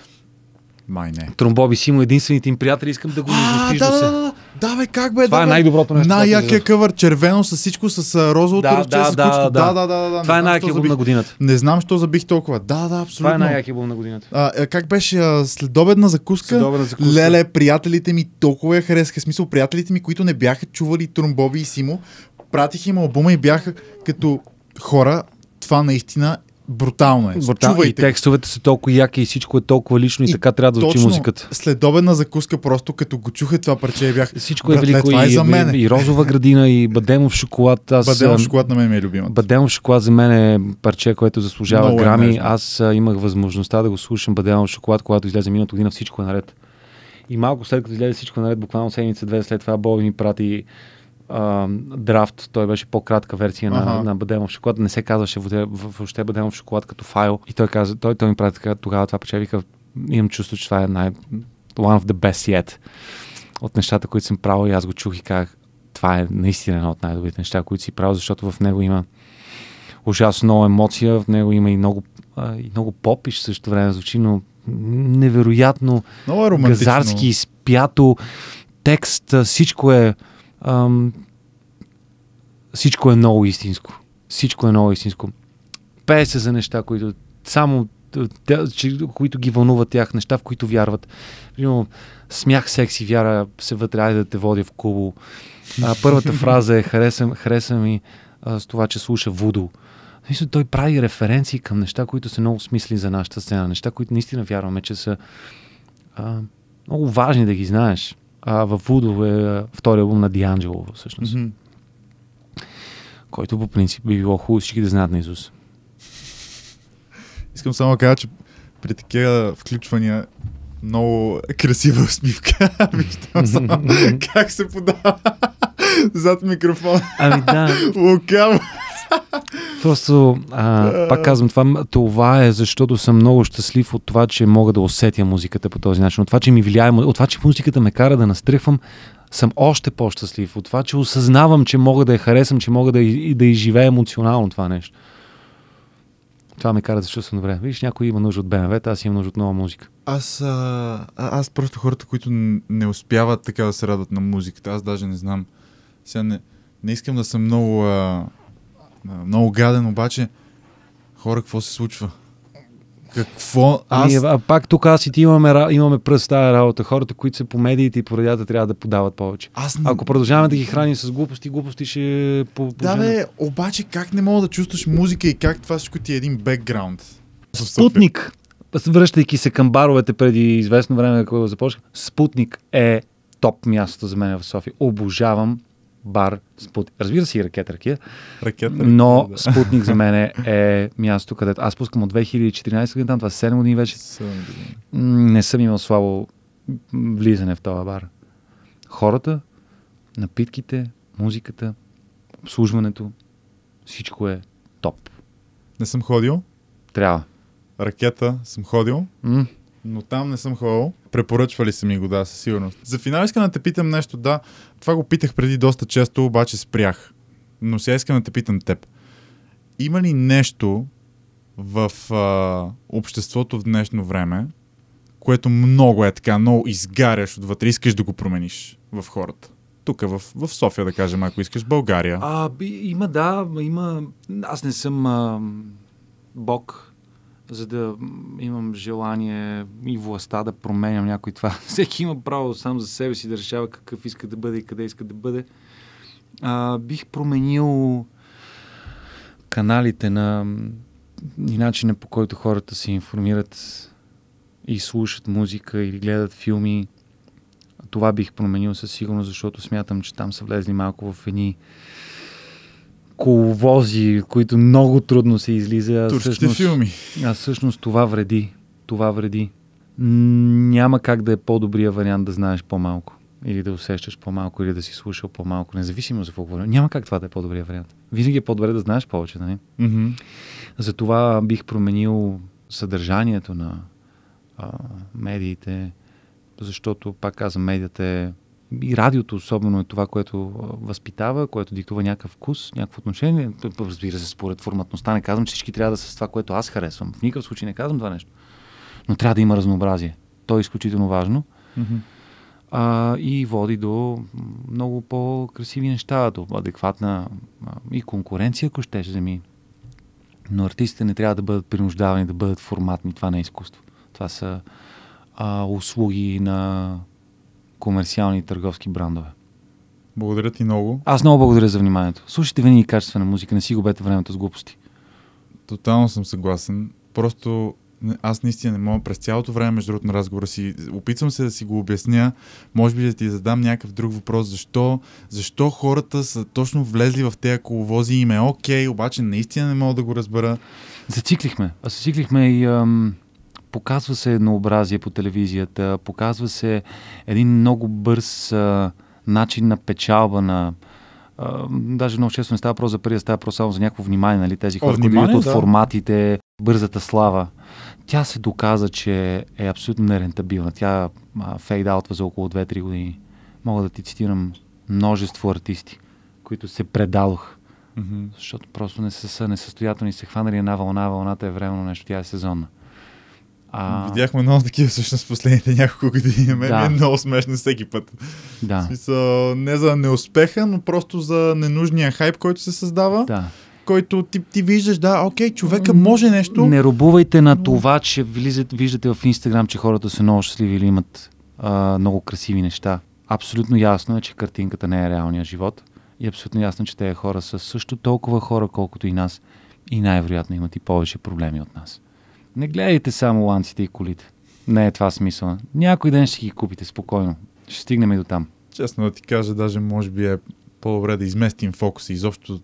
Май не. Тромбоби Симо, единствените им приятели, искам да го изостиш да, да, да, да, бе, как бе, Това да, е най-доброто нещо. Най-якия къвър, червено с всичко, с розовото Да, ръче, да, с да, да. да, да, да, да. Това е знам, най-якия албум на годината. Не знам, що забих толкова. Да, да, абсолютно. Това е най-якия албум на годината. А, как беше а, следобедна закуска? Следобедна закуска. Леле, приятелите ми толкова я харесаха. Смисъл, приятелите ми, които не бяха чували Тромбоби и Симо, пратих им албума и бяха като хора, това наистина брутално е. Брутал, и Чувайте. текстовете са толкова яки и всичко е толкова лично и, И така трябва да звучи музиката. Следобедна закуска, просто като го чуха това парче, бях Всичко е велико това е и, за мене. и, и розова градина, и бадемов шоколад. Аз, Бадемов шоколад на мен ми е любимата. Бадемов шоколад за мен е парче, което заслужава Много е грами. нежно. Аз имах възможността да го слушам Бадемов шоколад, когато излезе миналата година, всичко е наред. И малко след като излезе всичко е наред, буквално седмица-две след това Боби ми прати а, драфт. Той беше по-кратка версия на, Аха. на Бадемов шоколад. Не се казваше въобще, в- въобще Бадемов шоколад като файл. И той каза, той, той ми прати така, тогава това парче вика, имам чувство, че това е най- one of the best yet от нещата, които съм правил и аз го чух и казах, това е наистина едно от най-добрите неща, които си правил, защото в него има ужасно много емоция, в него има и много, а, и много поп и в същото време звучи, но невероятно Много е газарски, спято, текст, всичко е ам, всичко е много истинско. Всичко е много истинско. Пее се за неща, които само които ги вълнуват тях, неща, в които вярват. Примерно, смях, секс и вяра се вътре, айде да те водя в кубо. А, първата фраза е хареса, хареса ми а, с това, че слуша Вудо. Мисля, той прави референции към неща, които са много смисли за нашата сцена. Неща, които наистина вярваме, че са а, много важни да ги знаеш. А във Вудо е втори албум на Дианджело, всъщност, Мгм. който по принцип би било хубаво всички да знаят на Исус. Искам само да кажа, че при такива включвания много красива усмивка. Виждам само как се подава зад микрофона. Ами да, Лукаво. Просто, а, пак казвам, това, това е защото съм много щастлив от това, че мога да усетя музиката по този начин. От това, че ми влияе, от това, че музиката ме кара да настръхвам, съм още по-щастлив. От това, че осъзнавам, че мога да я харесам, че мога да, и- да изживея емоционално това нещо. Това ме кара да чувствам добре. Виж, някой има нужда от БМВ, аз имам нужда от нова музика. Аз, а, аз просто хората, които не успяват така да се радват на музиката, аз даже не знам. Сега не, не искам да съм много, а, много гаден, обаче хора, какво се случва? Какво? Аз... Ами, а пак тук аз и ти имаме, имаме пръст тази работа. Хората, които са по медиите и по радията, трябва да подават повече. аз... Ако продължаваме да ги храним с глупости, глупости ще по, Да, бе, обаче как не мога да чувстваш музика и как това всичко ти е един бекграунд? Спутник, връщайки се към баровете преди известно време, когато започнах, Спутник е топ мястото за мен в София. Обожавам бар Спутник. Разбира се и ракета ракия, Ракета. но да. Спутник за мен е място, където аз пускам от 2014 година, това са 7 години вече. Седем години. М, Не съм имал слабо влизане в този бар. Хората, напитките, музиката, обслужването, всичко е топ. Не съм ходил. Трябва. Ракета съм ходил. М? Но там не съм ходил. Препоръчвали са ми го, да, със сигурност. За финал искам да те питам нещо, да. Това го питах преди доста често, обаче спрях. Но сега искам да те питам теб. Има ли нещо в а, обществото в днешно време, което много е така, много изгаряш отвътре, искаш да го промениш в хората? Тук в, в София, да кажем, ако искаш, България. А, има, да, има. Аз не съм а, бог, за да имам желание и властта да променям някой това. Всеки има право сам за себе си да решава какъв иска да бъде и къде иска да бъде. А, бих променил каналите на и начина по който хората се информират и слушат музика или гледат филми. Това бих променил със сигурност, защото смятам, че там са влезли малко в едни коловози, които много трудно се излиза. Турските всъщност- филми. а всъщност това вреди. Това вреди. Няма как да е по-добрия вариант да знаеш по-малко. Или да усещаш по-малко, или да си слушал по-малко, независимо за какво говорим. Няма как това да е по-добрия вариант. Винаги е по-добре да знаеш повече, нали? Мгм. Затова бих променил съдържанието на а, медиите, защото, пак казвам, медията е и радиото особено е това, което възпитава, което диктува някакъв вкус, някакво отношение. Разбира се, според форматността не казвам, че всички трябва да са с това, което аз харесвам. В никакъв случай не казвам това нещо. Но трябва да има разнообразие. То е изключително важно Мгм. а, и води до много по-красиви неща, до адекватна а, и конкуренция, ако щеш вземи. Но артистите не трябва да бъдат принуждавани да бъдат форматни. Това не е изкуство. Това са а, услуги на комерциални и търговски брандове. Благодаря ти много. Аз много благодаря за вниманието. Слушайте винаги качествена музика, не си губете времето с глупости. Тотално съм съгласен. Просто аз наистина не мога през цялото време, между другото, на разговора си, опитвам се да си го обясня, може би да ти задам някакъв друг въпрос, защо, защо хората са точно влезли в тези коловози и им е окей, обаче наистина не мога да го разбера. Зациклихме. А зациклихме и ам, показва се еднообразие по телевизията, показва се един много бърз а, начин на печалба на а, даже много често не става въпрос за пари, става въпрос само за някакво внимание, нали? Тези хора, които идват от да. форматите, бързата слава. Тя се доказа, че е абсолютно нерентабилна. Тя фейдаутва за около 2-3 години. Мога да ти цитирам множество артисти, които се предадох Мгм. защото просто не са, са несъстоятелни, се хванали една вълна, вълната е временно нещо, тя е сезонна. А, Видяхме много такива всъщност последните няколко години. Мен Да. ми е много смешно всеки път. В да, смисъл, не за неуспеха, но просто за ненужния хайп, който се създава, да. който ти, ти виждаш, да, окей, човека може нещо. Не робувайте на това, че влизат, виждате в Инстаграм, че хората са много щастливи или имат а, много красиви неща. Абсолютно ясно е, че картинката не е реалния живот. И абсолютно ясно, е, че тези хора са също толкова хора, колкото и нас. И най-вероятно имат и повече проблеми от нас. Не гледайте само ланците и колите. Не е това смисъл. Някой ден ще ги купите спокойно. Ще стигнем и до там. Честно да ти кажа, даже може би е по-добре да изместим фокуса. Изобщо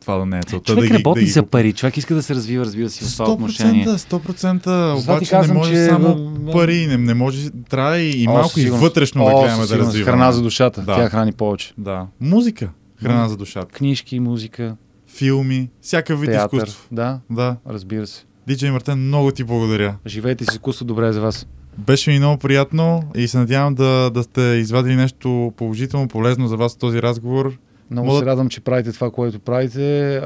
това да не е целта. Човек да работи да ги за пари, човек иска да се развива, разбира се, в това 100%, отношение. 100%, Затова ти обаче казвам, не може че само пари, не, не може, трябва и, и О, малко със и вътрешно да О, гледаме със да развиваме. Храна за душата. Да. Тя храни повече. Да. Музика, храна за душата. Книжки, музика, Филми, всякакъв вид театър. изкуство. Да, Да. разбира се. Диджей Мартен, много ти благодаря. Живейте си изкуство добре за вас. Беше ми много приятно и се надявам да, да сте извадили нещо положително, полезно за вас от този разговор. Много Мога- се радвам, че правите това, което правите.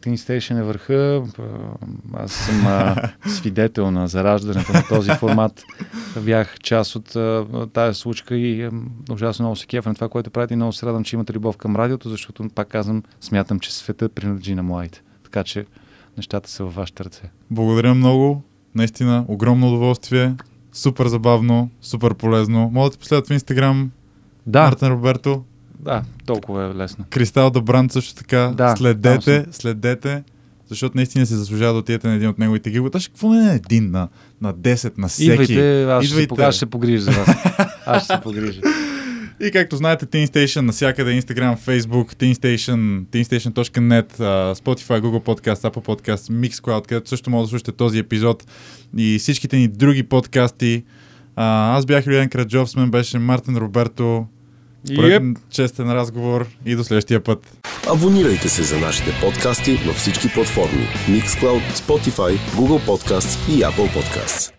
Teen Station е върха. Аз съм а, свидетел на зараждането на този формат. Бях част от а, тая случка и а, ужасно много се кефа на това, което правите. И много се радвам, че имате любов към радиото, защото, пак казвам, смятам, че светът принадлежи на младите. Така че нещата са във вашите ръце. Благодаря много. Наистина, огромно удоволствие. Супер забавно, супер полезно. Мога да те последват в Инстаграм. Да, Мартин Роберто. да, толкова е лесно. Кристал Добран също така. Да, следете, следете, защото наистина се заслужава да отидете на един от неговите гигове. Аз какво не е на един, на, на 10, на всеки. Идвайте, аз ще, Идвайте. аз ще се погрижа за вас. Аз ще се погрижа. И както знаете, Teen Station навсякъде, Instagram, Facebook, Teen Station, teenstation.net, Spotify, Google Podcast, Apple Podcast, Mixcloud, където също може да слушате този епизод и всичките ни други подкасти. А, аз бях Юлиан Краджов, с мен беше Мартин Роберто. Пореден честен разговор и до следващия път. Абонирайте се за нашите подкасти във всички платформи Mixcloud, Spotify, Google Podcasts и Apple Podcasts.